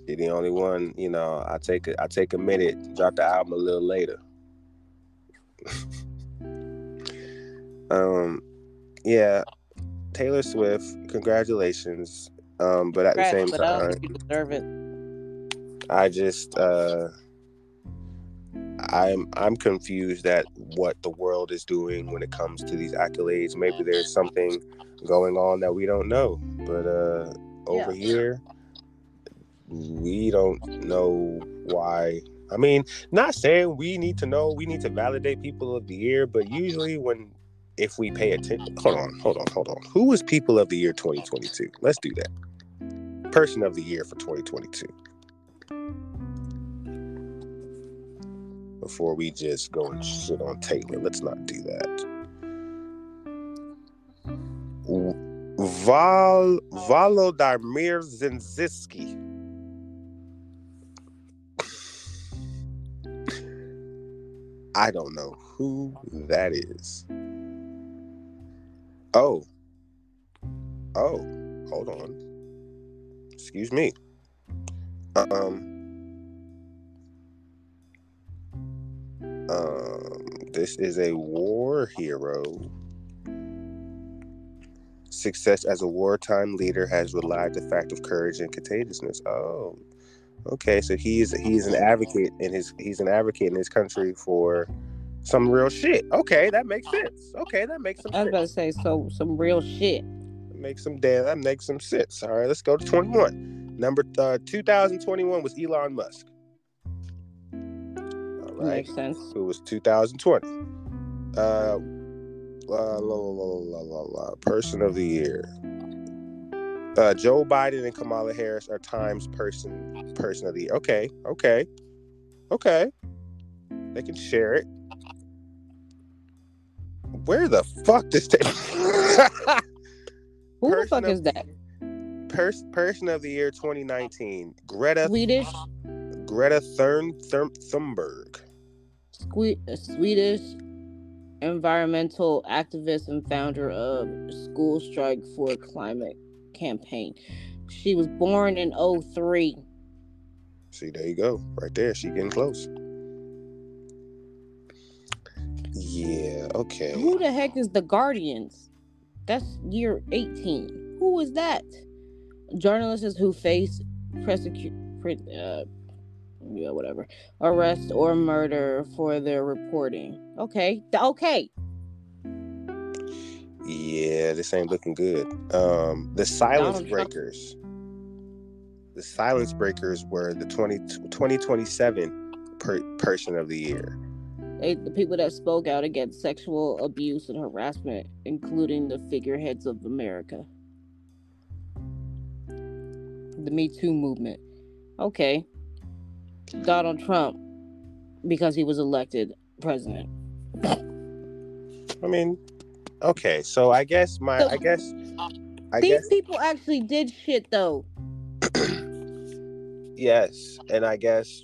She the only one, you know. I take a, I take a minute, drop the album a little later. <laughs> um, yeah, Taylor Swift, congratulations. Um, but at the same but time, you deserve it. I just uh I'm I'm confused at what the world is doing when it comes to these accolades. Maybe there's something going on that we don't know. But uh over Yeah. here we don't know why. I mean, not saying we need to know, we need to validate people of the year, but usually when if we pay attention. Hold on, hold on, hold on. Who was People of the Year 2022? Let's do that. Person of the Year for 2022. Before we just go and shit on Taylor, let's not do that. Val Volodymyr Zelensky. I don't know who that is. Oh. Oh, hold on. Excuse me. Um Um this is a war hero. Success as a wartime leader has relied the fact of courage and contagiousness. Oh, okay. So he's he's an advocate in his he's an advocate in his country for some real shit. Okay, that makes sense. Okay, that makes some. I was about to say so some real shit. Make some damn. That makes some sense. All right, let's go to twenty one. Number uh, two thousand twenty one was Elon Musk. All right, Makes sense. it was two thousand twenty. Uh, la, la, la, la, la, la, person of the year. Uh, Joe Biden and Kamala Harris are Times person person of the year. Okay, okay, okay. They can share it. Where the fuck does that? <laughs> Who the fuck of- is that? Pers- person of the year 2019. Greta Swedish, Greta Thurn Thurm, Thunberg. Sque- Swedish environmental activist and founder of School Strike for Climate campaign. She was born in 03. See, there you go. Right there. She getting close. Yeah, okay. Who the heck is the Guardians? That's year 18. Who is that? Journalists who face prosecute, uh, yeah, whatever, arrest or murder for their reporting. Okay, okay. Yeah, this ain't looking good. Um, the silence Donald Trump. breakers. The silence breakers were the 20, 2027 per, person of the year. They, the people that spoke out against sexual abuse and harassment, including the figureheads of America. The Me Too movement. Okay. Donald Trump, because he was elected president. I mean, okay, so I guess my So- I guess I These guess people actually did shit though. <clears throat> yes, and I guess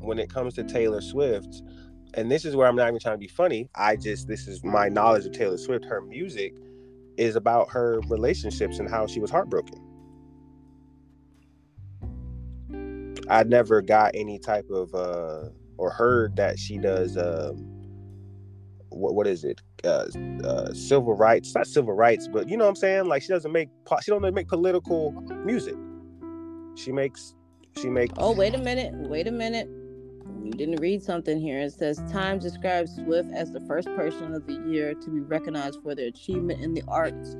when it comes to Taylor Swift, and this is where I'm not even trying to be funny. I just this is my knowledge of Taylor Swift. Her music is about her relationships and how she was heartbroken. I never got any type of uh or heard that she does um what what is it uh, uh civil rights not civil rights but you know what i'm saying like she doesn't make po- she don't make political music she makes she makes Oh, wait a minute. Wait a minute. You didn't read something here. It says Times describes Swift as the first person of the year to be recognized for their achievement in the arts.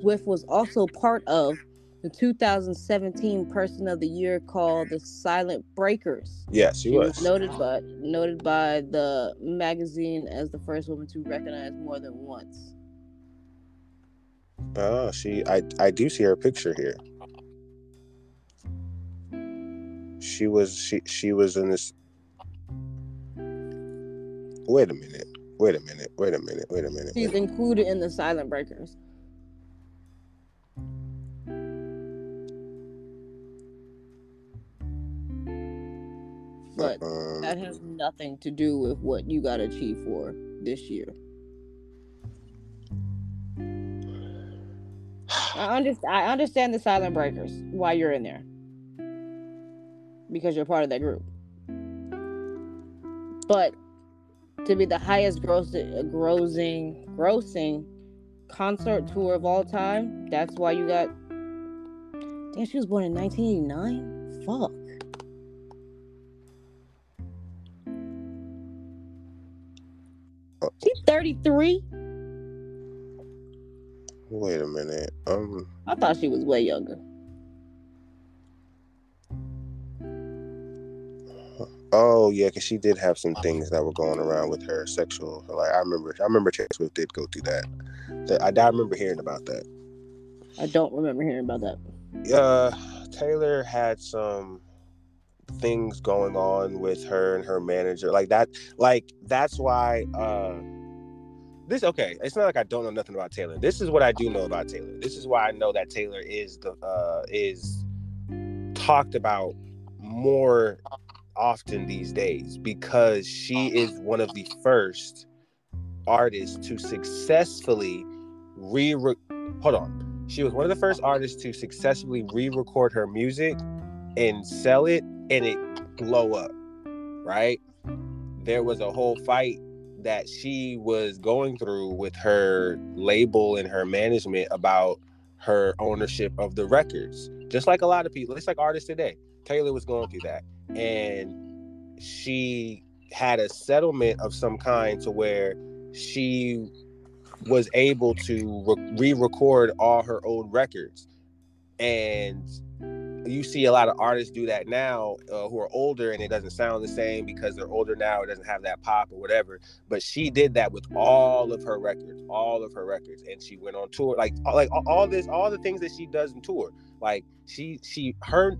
Swift was also part of the 2017 Person of the Year called the Silent Breakers. yes she, She was, was noted by noted by the magazine as the first woman to recognize more than once. oh she i i do see her picture here she was she she was in this wait a minute wait a minute wait a minute wait a minute She's wait. included in the Silent Breakers. But um, that has nothing to do with what you got to achieve for this year. I understand. I understand the silent breakers. Why you're in there? Because you're part of that group. But to be the highest grossing, grossing, grossing concert tour of all time, that's why you got. Damn, she was born in 1989. Fuck. Uh, She's 33. wait a minute um I thought she was way younger. Oh yeah, because she did have some things that were going around with her sexual. Like I remember, I remember Taylor Swift did go through that. That I, I remember hearing about that. I don't remember hearing about that. Uh, Taylor had some things going on with her and her manager, like that. Like that's why. uh this okay it's not like i don't know nothing about taylor this is what i do know about taylor this is why i know that taylor is the uh is talked about more often these days because she is one of the first artists to successfully re hold on she was one of the first artists to successfully re-record her music and sell it and it blow up right there was a whole fight that she was going through with her label and her management about her ownership of the records. Just like a lot of people, it's like artists today. Taylor was going through that. And she had a settlement of some kind to where she was able to re record all her old records. And you see a lot of artists do that now uh, who are older and it doesn't sound the same because they're older now it doesn't have that pop or whatever. But she did that with all of her records all of her records. And she went on tour like like all this all the things that she does in tour. Like she she her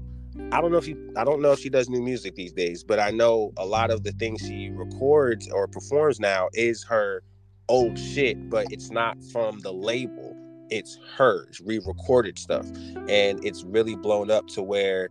I don't know if she I don't know if she does new music these days, but I know a lot of the things she records or performs now is her old shit, but it's not from the label it's hers, re-recorded stuff, and it's really blown up to where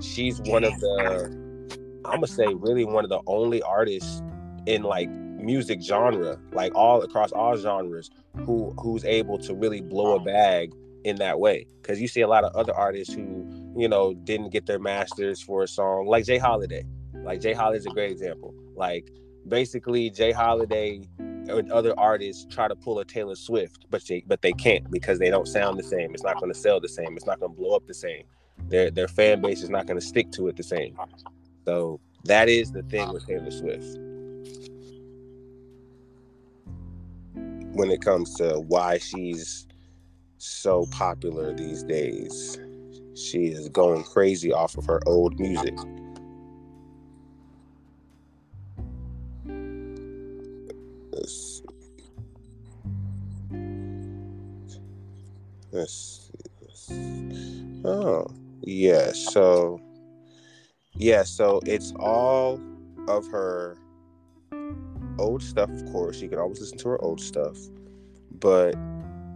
she's one of the, I'm gonna say, really one of the only artists in like music genre, like all across all genres, who who's able to really blow a bag in that way. Because you see a lot of other artists who, you know, didn't get their masters for a song, like Jay Holiday. Like Jay Holiday is a great example. Like basically, Jay Holiday and other artists try to pull a Taylor Swift, but they but they can't because they don't sound the same. It's not going to sell the same. It's not going to blow up the same. Their their fan base is not going to stick to it the same. So that is the thing with Taylor Swift. When it comes to why she's so popular these days, she is going crazy off of her old music. Let's see. Let's see. Let's see. Oh, yeah. So, yeah. So it's all of her old stuff. Of course, you can always listen to her old stuff, but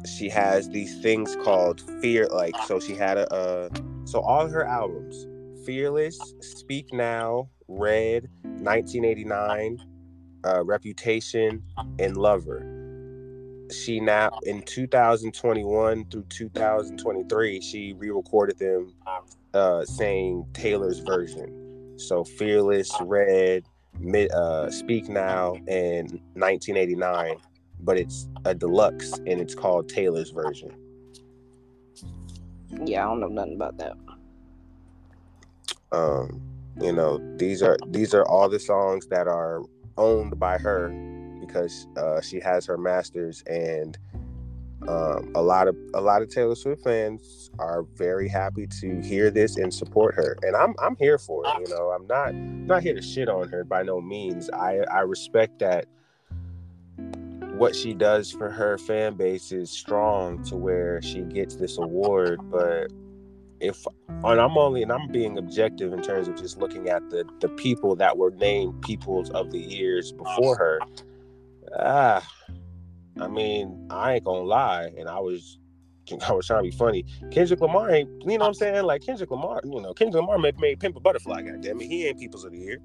she has these things called fear. Like, so she had a. So all her albums, Fearless, Speak Now, Red, 1989 uh, Reputation, and Lover. She now in 2021 through 2023, she re-recorded them, uh, saying Taylor's version. So Fearless, Red, Mid, uh, Speak Now, and 1989, but it's a deluxe and it's called Taylor's version. Yeah, I don't know nothing about that. Um, you know, these are these are all the songs that are owned by her because uh, she has her masters and um, a lot of a lot of Taylor Swift fans are very happy to hear this and support her, and I'm I'm here for it. You know, I'm not not here to shit on her by no means. I I respect that what she does for her fan base is strong to where she gets this award, but if and I'm only and I'm being objective in terms of just looking at the the people that were named peoples of the years before her. Ah, I mean, I ain't gonna lie, and I was <laughs> I was trying to be funny. Kendrick Lamar ain't, you know what I'm saying? Like Kendrick Lamar, you know, Kendrick Lamar made, made Pimp a Butterfly, goddamn it. He ain't Peoples of the Year,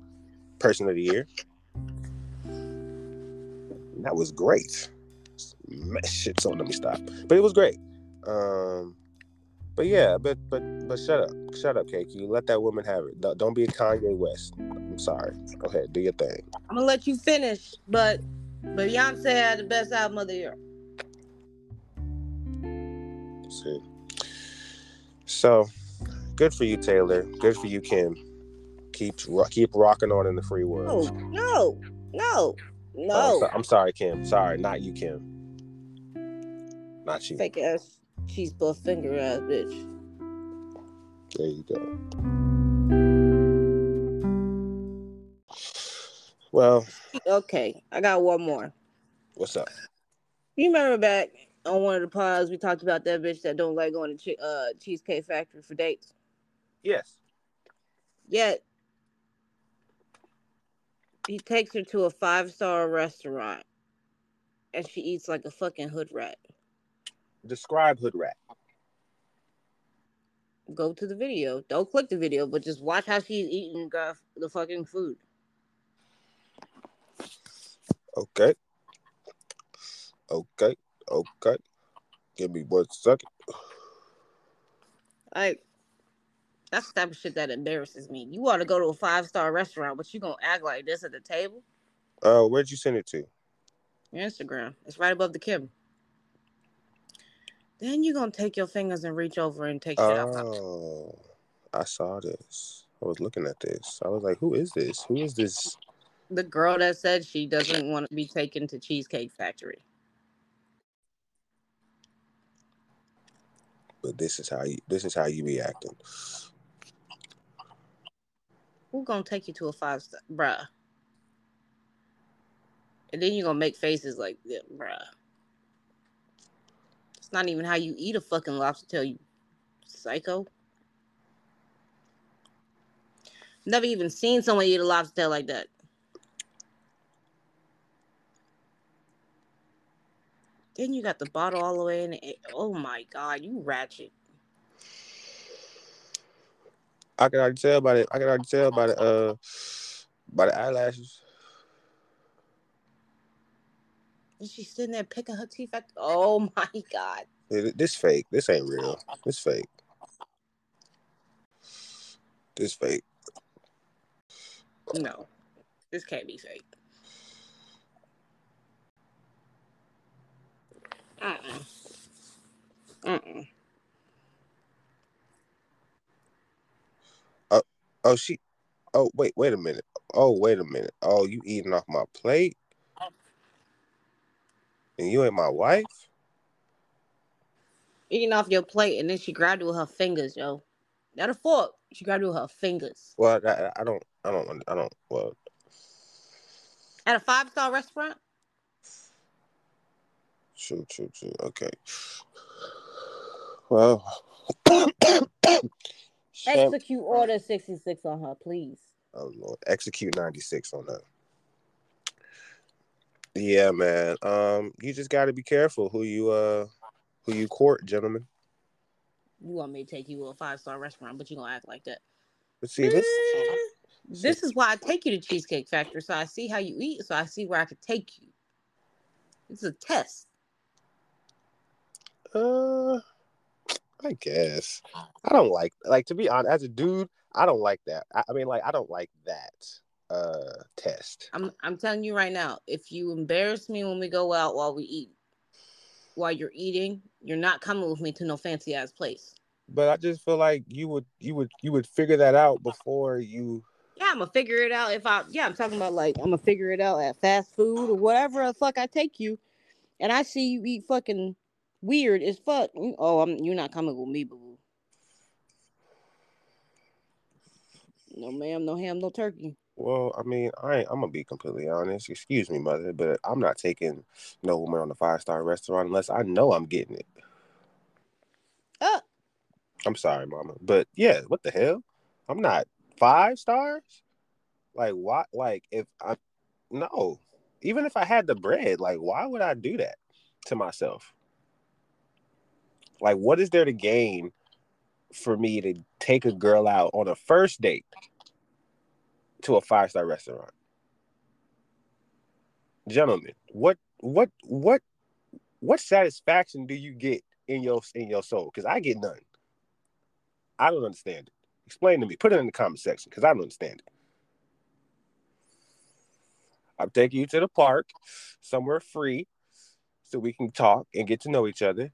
Person of the Year. That was great. Shit, so let me stop. But it was great. Um, but yeah, but but but shut up, shut up, KQ. Let that woman have it. Don't be a Kanye West. I'm sorry. Go ahead, do your thing. I'm gonna let you finish, but but Beyonce had the best album of the year. See. So, good for you, Taylor. Good for you, Kim. Keep keep rocking on in the free world. No, no, no, no. Oh, I'm, so, I'm sorry, Kim. Sorry, not you, Kim. Not you. Fake ass cheese buff finger ass bitch. There you go. Well, Okay, I got one more. what's up? You remember back on one of the pods we talked about that bitch that don't like going to che- uh, Cheesecake Factory for dates? Yes. Yet he takes her to a five star restaurant and she eats like a fucking hood rat. Describe hood rat. Go to the video. Don't click the video, but just watch how she's eating the, fucking food. Okay. Okay. Okay. Give me one second. Like, that's the type of shit that embarrasses me. You ought to go to a five star restaurant, but you gonna act like this at the table? Uh, where'd you send it to? Your Instagram. It's right above the Kim. Then you're gonna take your fingers and reach over and take shit out. Oh, I saw this. I was looking at this. I was like, who is this? Who is this? The girl that said she doesn't want to be taken to Cheesecake Factory. But this is how you this is how you be acting. Who gonna take you to a five star, bruh? And then you're gonna make faces like, yeah, bruh. It's not even how you eat a fucking lobster tail, you psycho. Never even seen someone eat a lobster tail like that. Then you got the bottle all the way in. The, oh my god, you ratchet. I can already tell by it. I can already tell by the uh by the eyelashes. And she's sitting there picking her teeth. Oh my god. This fake. This ain't real. This fake. This fake. No, this can't be fake. Uh-uh. Uh-uh. Oh she oh wait, wait a minute. Oh, wait a minute. Oh, you eating off my plate? And you ain't my wife? Eating off your plate, and then she grabbed it with her fingers, yo. Not a fork. She grabbed it with her fingers. Well, I, I don't I don't I don't well At a five star restaurant? True, true, true. Okay. Well, <coughs> <coughs> Execute order 66 on her, please. oh Lord, execute ninety six on that. Yeah, man. Um, you just got to be careful who you uh who you court, gentlemen. You want me to take you to a five star restaurant, but you gonna act like that. But see this. Eh, This is why I take you to Cheesecake Factory, so I see how you eat, so I see where I could take you. It's a test. Uh, I guess I don't like like to be honest. As a dude, I don't like that. I, I mean, like I don't like that uh test. I'm I'm telling you right now, if you embarrass me when we go out while we eat, while you're eating, you're not coming with me to no fancy ass place. But I just feel like you would you would you would figure that out before you. Yeah, I'm gonna figure it out if I yeah, I'm talking about like I'm gonna figure it out at fast food or whatever the fuck I take you and I see you eat fucking weird as fuck. Oh, I'm you're not coming with me, boo boo. No ma'am, no ham, no turkey. Well, I mean, I ain't, I'm gonna be completely honest. Excuse me, mother, but I'm not taking no woman on a five star restaurant unless I know I'm getting it. Uh. I'm sorry, mama, but yeah, what the hell? I'm not five stars. Like why? Like if I no, even if I had the bread, like why would I do that to myself? Like, what is there to gain for me to take a girl out on a first date to a five star restaurant? Gentlemen, what what what what satisfaction do you get in your in your soul? Because I get none. I don't understand it. Explain to me. Put it in the comment section because I don't understand it. I'm taking you to the park, somewhere free, so we can talk and get to know each other.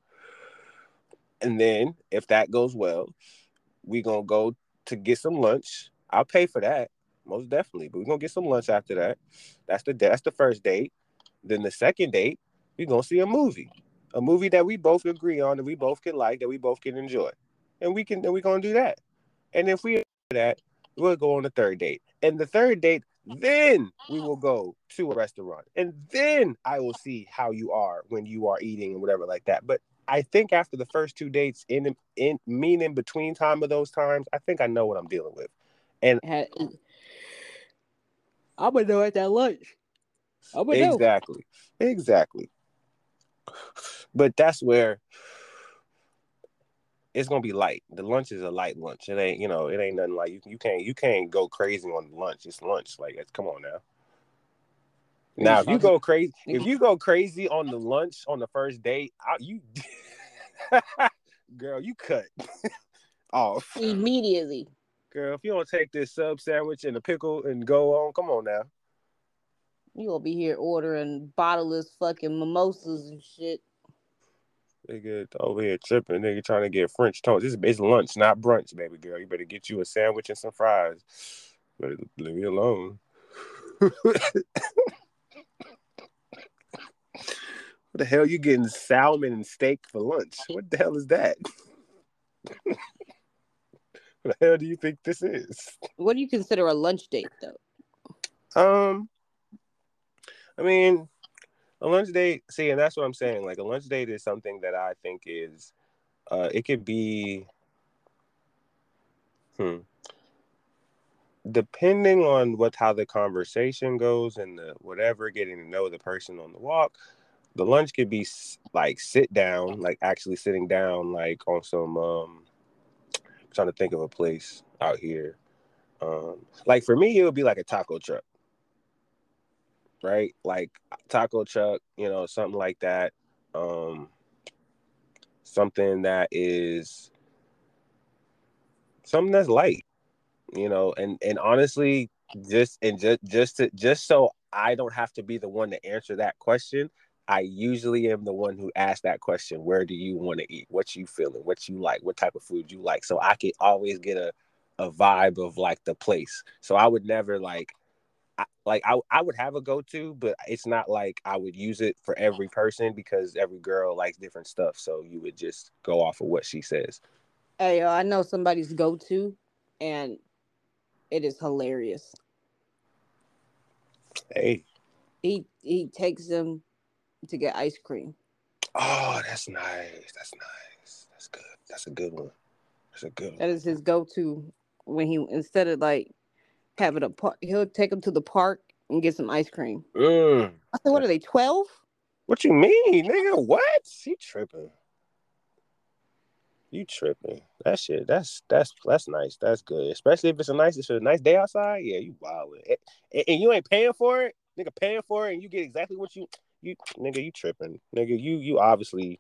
And then, if that goes well, we gonna go to get some lunch. I'll pay for that, most definitely. But we're gonna get some lunch after that. That's the that's the first date. Then the second date, we're gonna see a movie, a movie that we both agree on, that we both can like, that we both can enjoy, and we can. Then we're gonna do that. And if we do that, we'll go on the third date. And the third date, then we will go to a restaurant. And then I will see how you are when you are eating and whatever like that. But I think after the first two dates, in in mean in between time of those times, I think I know what I'm dealing with. And I'm gonna know at that lunch. I'm gonna exactly, know. exactly. But that's where it's gonna be light. The lunch is a light lunch. It ain't, you know, it ain't nothing like you. You can't, you can't go crazy on lunch. It's lunch. Like, it's, come on now. Now, if you go crazy, if you go crazy on the lunch on the first date, I, you, <laughs> girl, you cut <laughs> off immediately. Girl, if you don't take this sub sandwich and a pickle and go on, come on now. You gonna be here ordering bottleless fucking mimosas and shit. Nigga over here tripping. Nigga trying to get French toast. This is lunch, not brunch, baby girl. You better get you a sandwich and some fries. Better leave me alone. <laughs> what the hell? You getting salmon and steak for lunch? What the hell is that? <laughs> what the hell do you think this is? What do you consider a lunch date, though? Um, I mean, a lunch date see and that's what i'm saying like a lunch date is something that i think is uh it could be hmm depending on what how the conversation goes and the whatever getting to know the person on the walk the lunch could be like sit down like actually sitting down like on some um trying to think of a place out here um like for me it would be like a taco truck right? Like taco truck, you know, something like that. Um, something that is something that's light, you know, and and honestly, just and just just to just so I don't have to be the one to answer that question. I usually am the one who asks that question. Where do you want to eat? What you feeling? What you like? What type of food you like? So I can always get a a vibe of like the place. So I would never like like I, I would have a go-to but it's not like i would use it for every person because every girl likes different stuff so you would just go off of what she says hey i know somebody's go-to and it is hilarious hey he he takes them to get ice cream oh that's nice that's nice that's good that's a good one that's a good one. that is his go-to when he instead of like having a park. He'll take them to the park and get some ice cream. Mm. I said, what are they, 12? What you mean, nigga? What? You tripping. You tripping. That shit, that's that's that's nice. That's good. Especially if it's a nice it's a nice day outside. Yeah, you wild. And, and you ain't paying for it. Nigga paying for it and you get exactly what you you nigga, you tripping. Nigga, you you obviously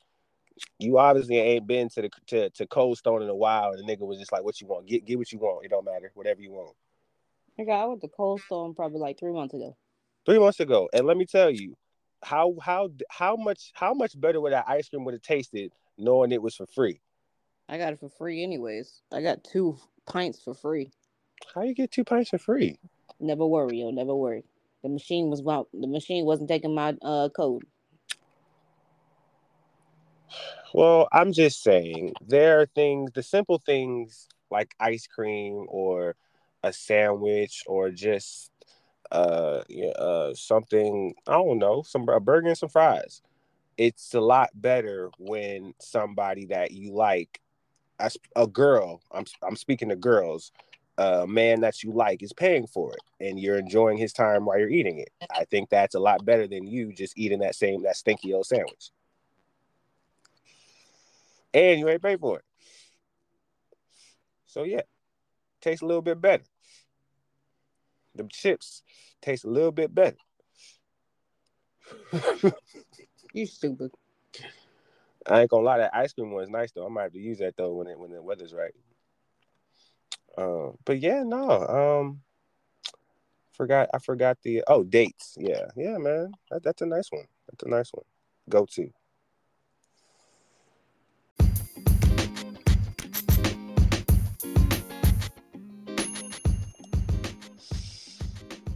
you obviously ain't been to the to, to Cold Stone in a while, and the nigga was just like, "What you want? Get get what you want. It don't matter. Whatever you want." Nigga, I went to Cold Stone probably like three months ago. Three months ago, and let me tell you, how how how much how much better would that ice cream would have tasted knowing it was for free? I got it for free, anyways. I got two pints for free. How you get two pints for free? Never worry, yo. Never worry. The machine was well, the machine wasn't taking my uh code. Well, I'm just saying there are things, the simple things like ice cream or a sandwich or just uh, uh something I don't know, some a burger and some fries. It's a lot better when somebody that you like, a girl, I'm I'm speaking to girls, a man that you like is paying for it and you're enjoying his time while you're eating it. I think that's a lot better than you just eating that same that stinky old sandwich. And you ain't pay for it. So yeah, tastes a little bit better. The chips taste a little bit better. you stupid. I ain't gonna lie, that ice cream one's nice though. I might have to use that though when it when the weather's right. Um, but yeah, no. Um, forgot I forgot the oh dates. Yeah, yeah, man. That, that's a nice one. That's a nice one. Go to.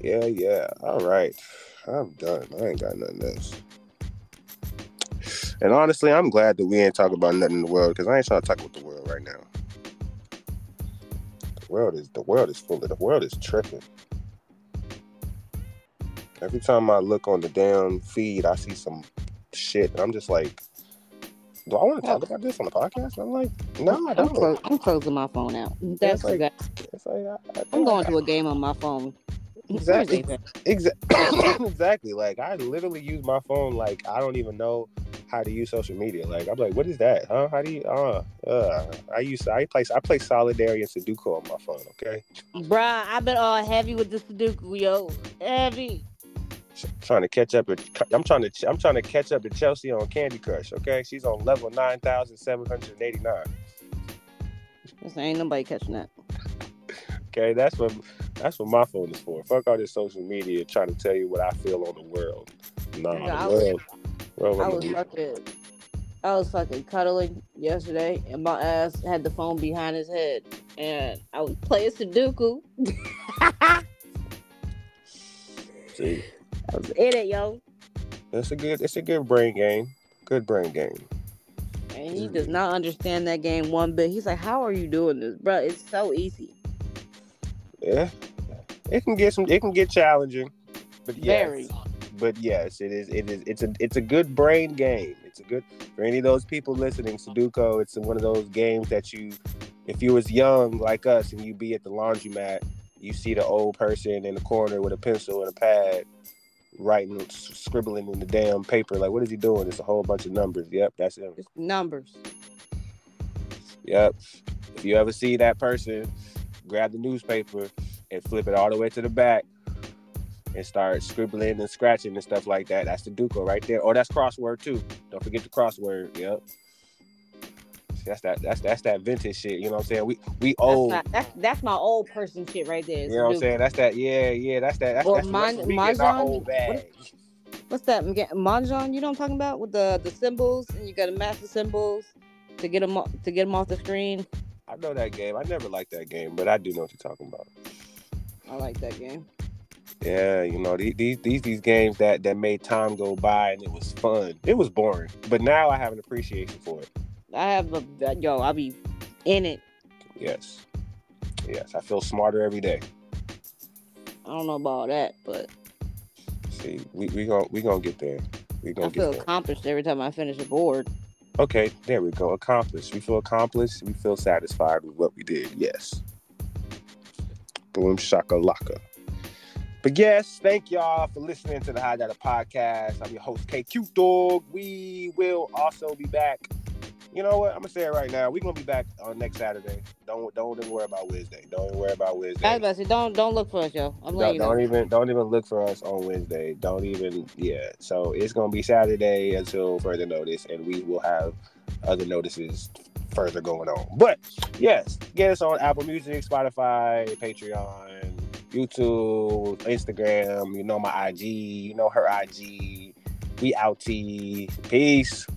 Yeah, yeah. All right. I'm done. I ain't got nothing else. And honestly, I'm glad that we ain't talking about nothing in the world because I ain't trying to talk about the world right now. The world is the world is full of the world is tripping. Every time I look on the damn feed, I see some shit. And I'm just like, do I want to talk about this on the podcast? I'm like, no, I I'm, don't. clo- I'm closing my phone out. That's like-. It's like, I, I, I'm going to a game on my phone. <laughs> Exactly. Exactly. <coughs> exactly. Like I literally use my phone like I don't even know how to use social media. Like I'm like, what is that? Huh? How do you? Uh, uh. I use I play I play Solitaire and Sudoku on my phone. Okay. Bruh, I've been all heavy with the Sudoku, yo. Heavy. trying to catch up. At, I'm trying to I'm trying to catch up to Chelsea on Candy Crush. Okay, she's on level nine thousand seven hundred eighty nine. Listen, ain't nobody catching that. Okay, that's what that's what my phone is for. Fuck all this social media trying to tell you what I feel on the world. Nah, I the world. World I was fucking, I was fucking cuddling yesterday, and my ass had the phone behind his head, and I was playing Sudoku. <laughs> See, I was in it, yo. it's a good it's a good brain game. Good brain game. And he does not understand that game one bit. He's like, "How are you doing this, bro? It's so easy." Yeah, it can get some. It can get challenging, but yes, Very. But yes, it is. It is. It's a. It's a good brain game. It's a good for any of those people listening. Sudoku. It's one of those games that you, if you was young like us and you be at the laundromat, you see the old person in the corner with a pencil and a pad, writing, scribbling in the damn paper. Like, what is he doing? It's a whole bunch of numbers. Yep, that's him. It's numbers. Yep. If you ever see that person, grab the newspaper and flip it all the way to the back and start scribbling and scratching and stuff like that. That's Sudoku right there. Oh, that's crossword too. Don't forget the crossword. Yep. That's that. That's that's that vintage shit. You know what I'm saying? We we That's, old. not, that's that's my old person shit right there. you know what I'm saying? That's that. Yeah, yeah. That's that. That's, Or that's, Mon- that's me our Mahjong? old bag. What's that? Mahjong? You know what I'm talking about with the the symbols, and you got to match the symbols to get them to get them off the screen. I know that game. I never liked that game, but I do know what you're talking about. I like that game. Yeah, you know these these these games that that made time go by and it was fun. It was boring, but now I have an appreciation for it. I have a uh, yo. I'll be in it. Yes, yes, I feel smarter every day. I don't know about that, but See, we we gonna we gonna get there. We I gonna feel get there. accomplished every time I finish a board. Okay, there we go. Accomplished. We feel accomplished. We feel satisfied with what we did. Yes. Boom shakalaka. But yes, thank y'all for listening to the High Data Podcast. I'm your host, KQ Dog. We will also be back. You know what? I'm gonna say it right now. We're gonna be back on next Saturday. Don't don't even worry about Wednesday. Don't even worry about I was Wednesday. about to say, don't don't look for us, yo. I'm Don't, letting you know. don't even don't even look for us on Wednesday. Don't even yeah. So it's gonna be Saturday until further notice, and we will have other notices further going on. But yes, get us on Apple Music, Spotify, Patreon, YouTube, Instagram. You know my IG. You know her IG. We outie. Peace.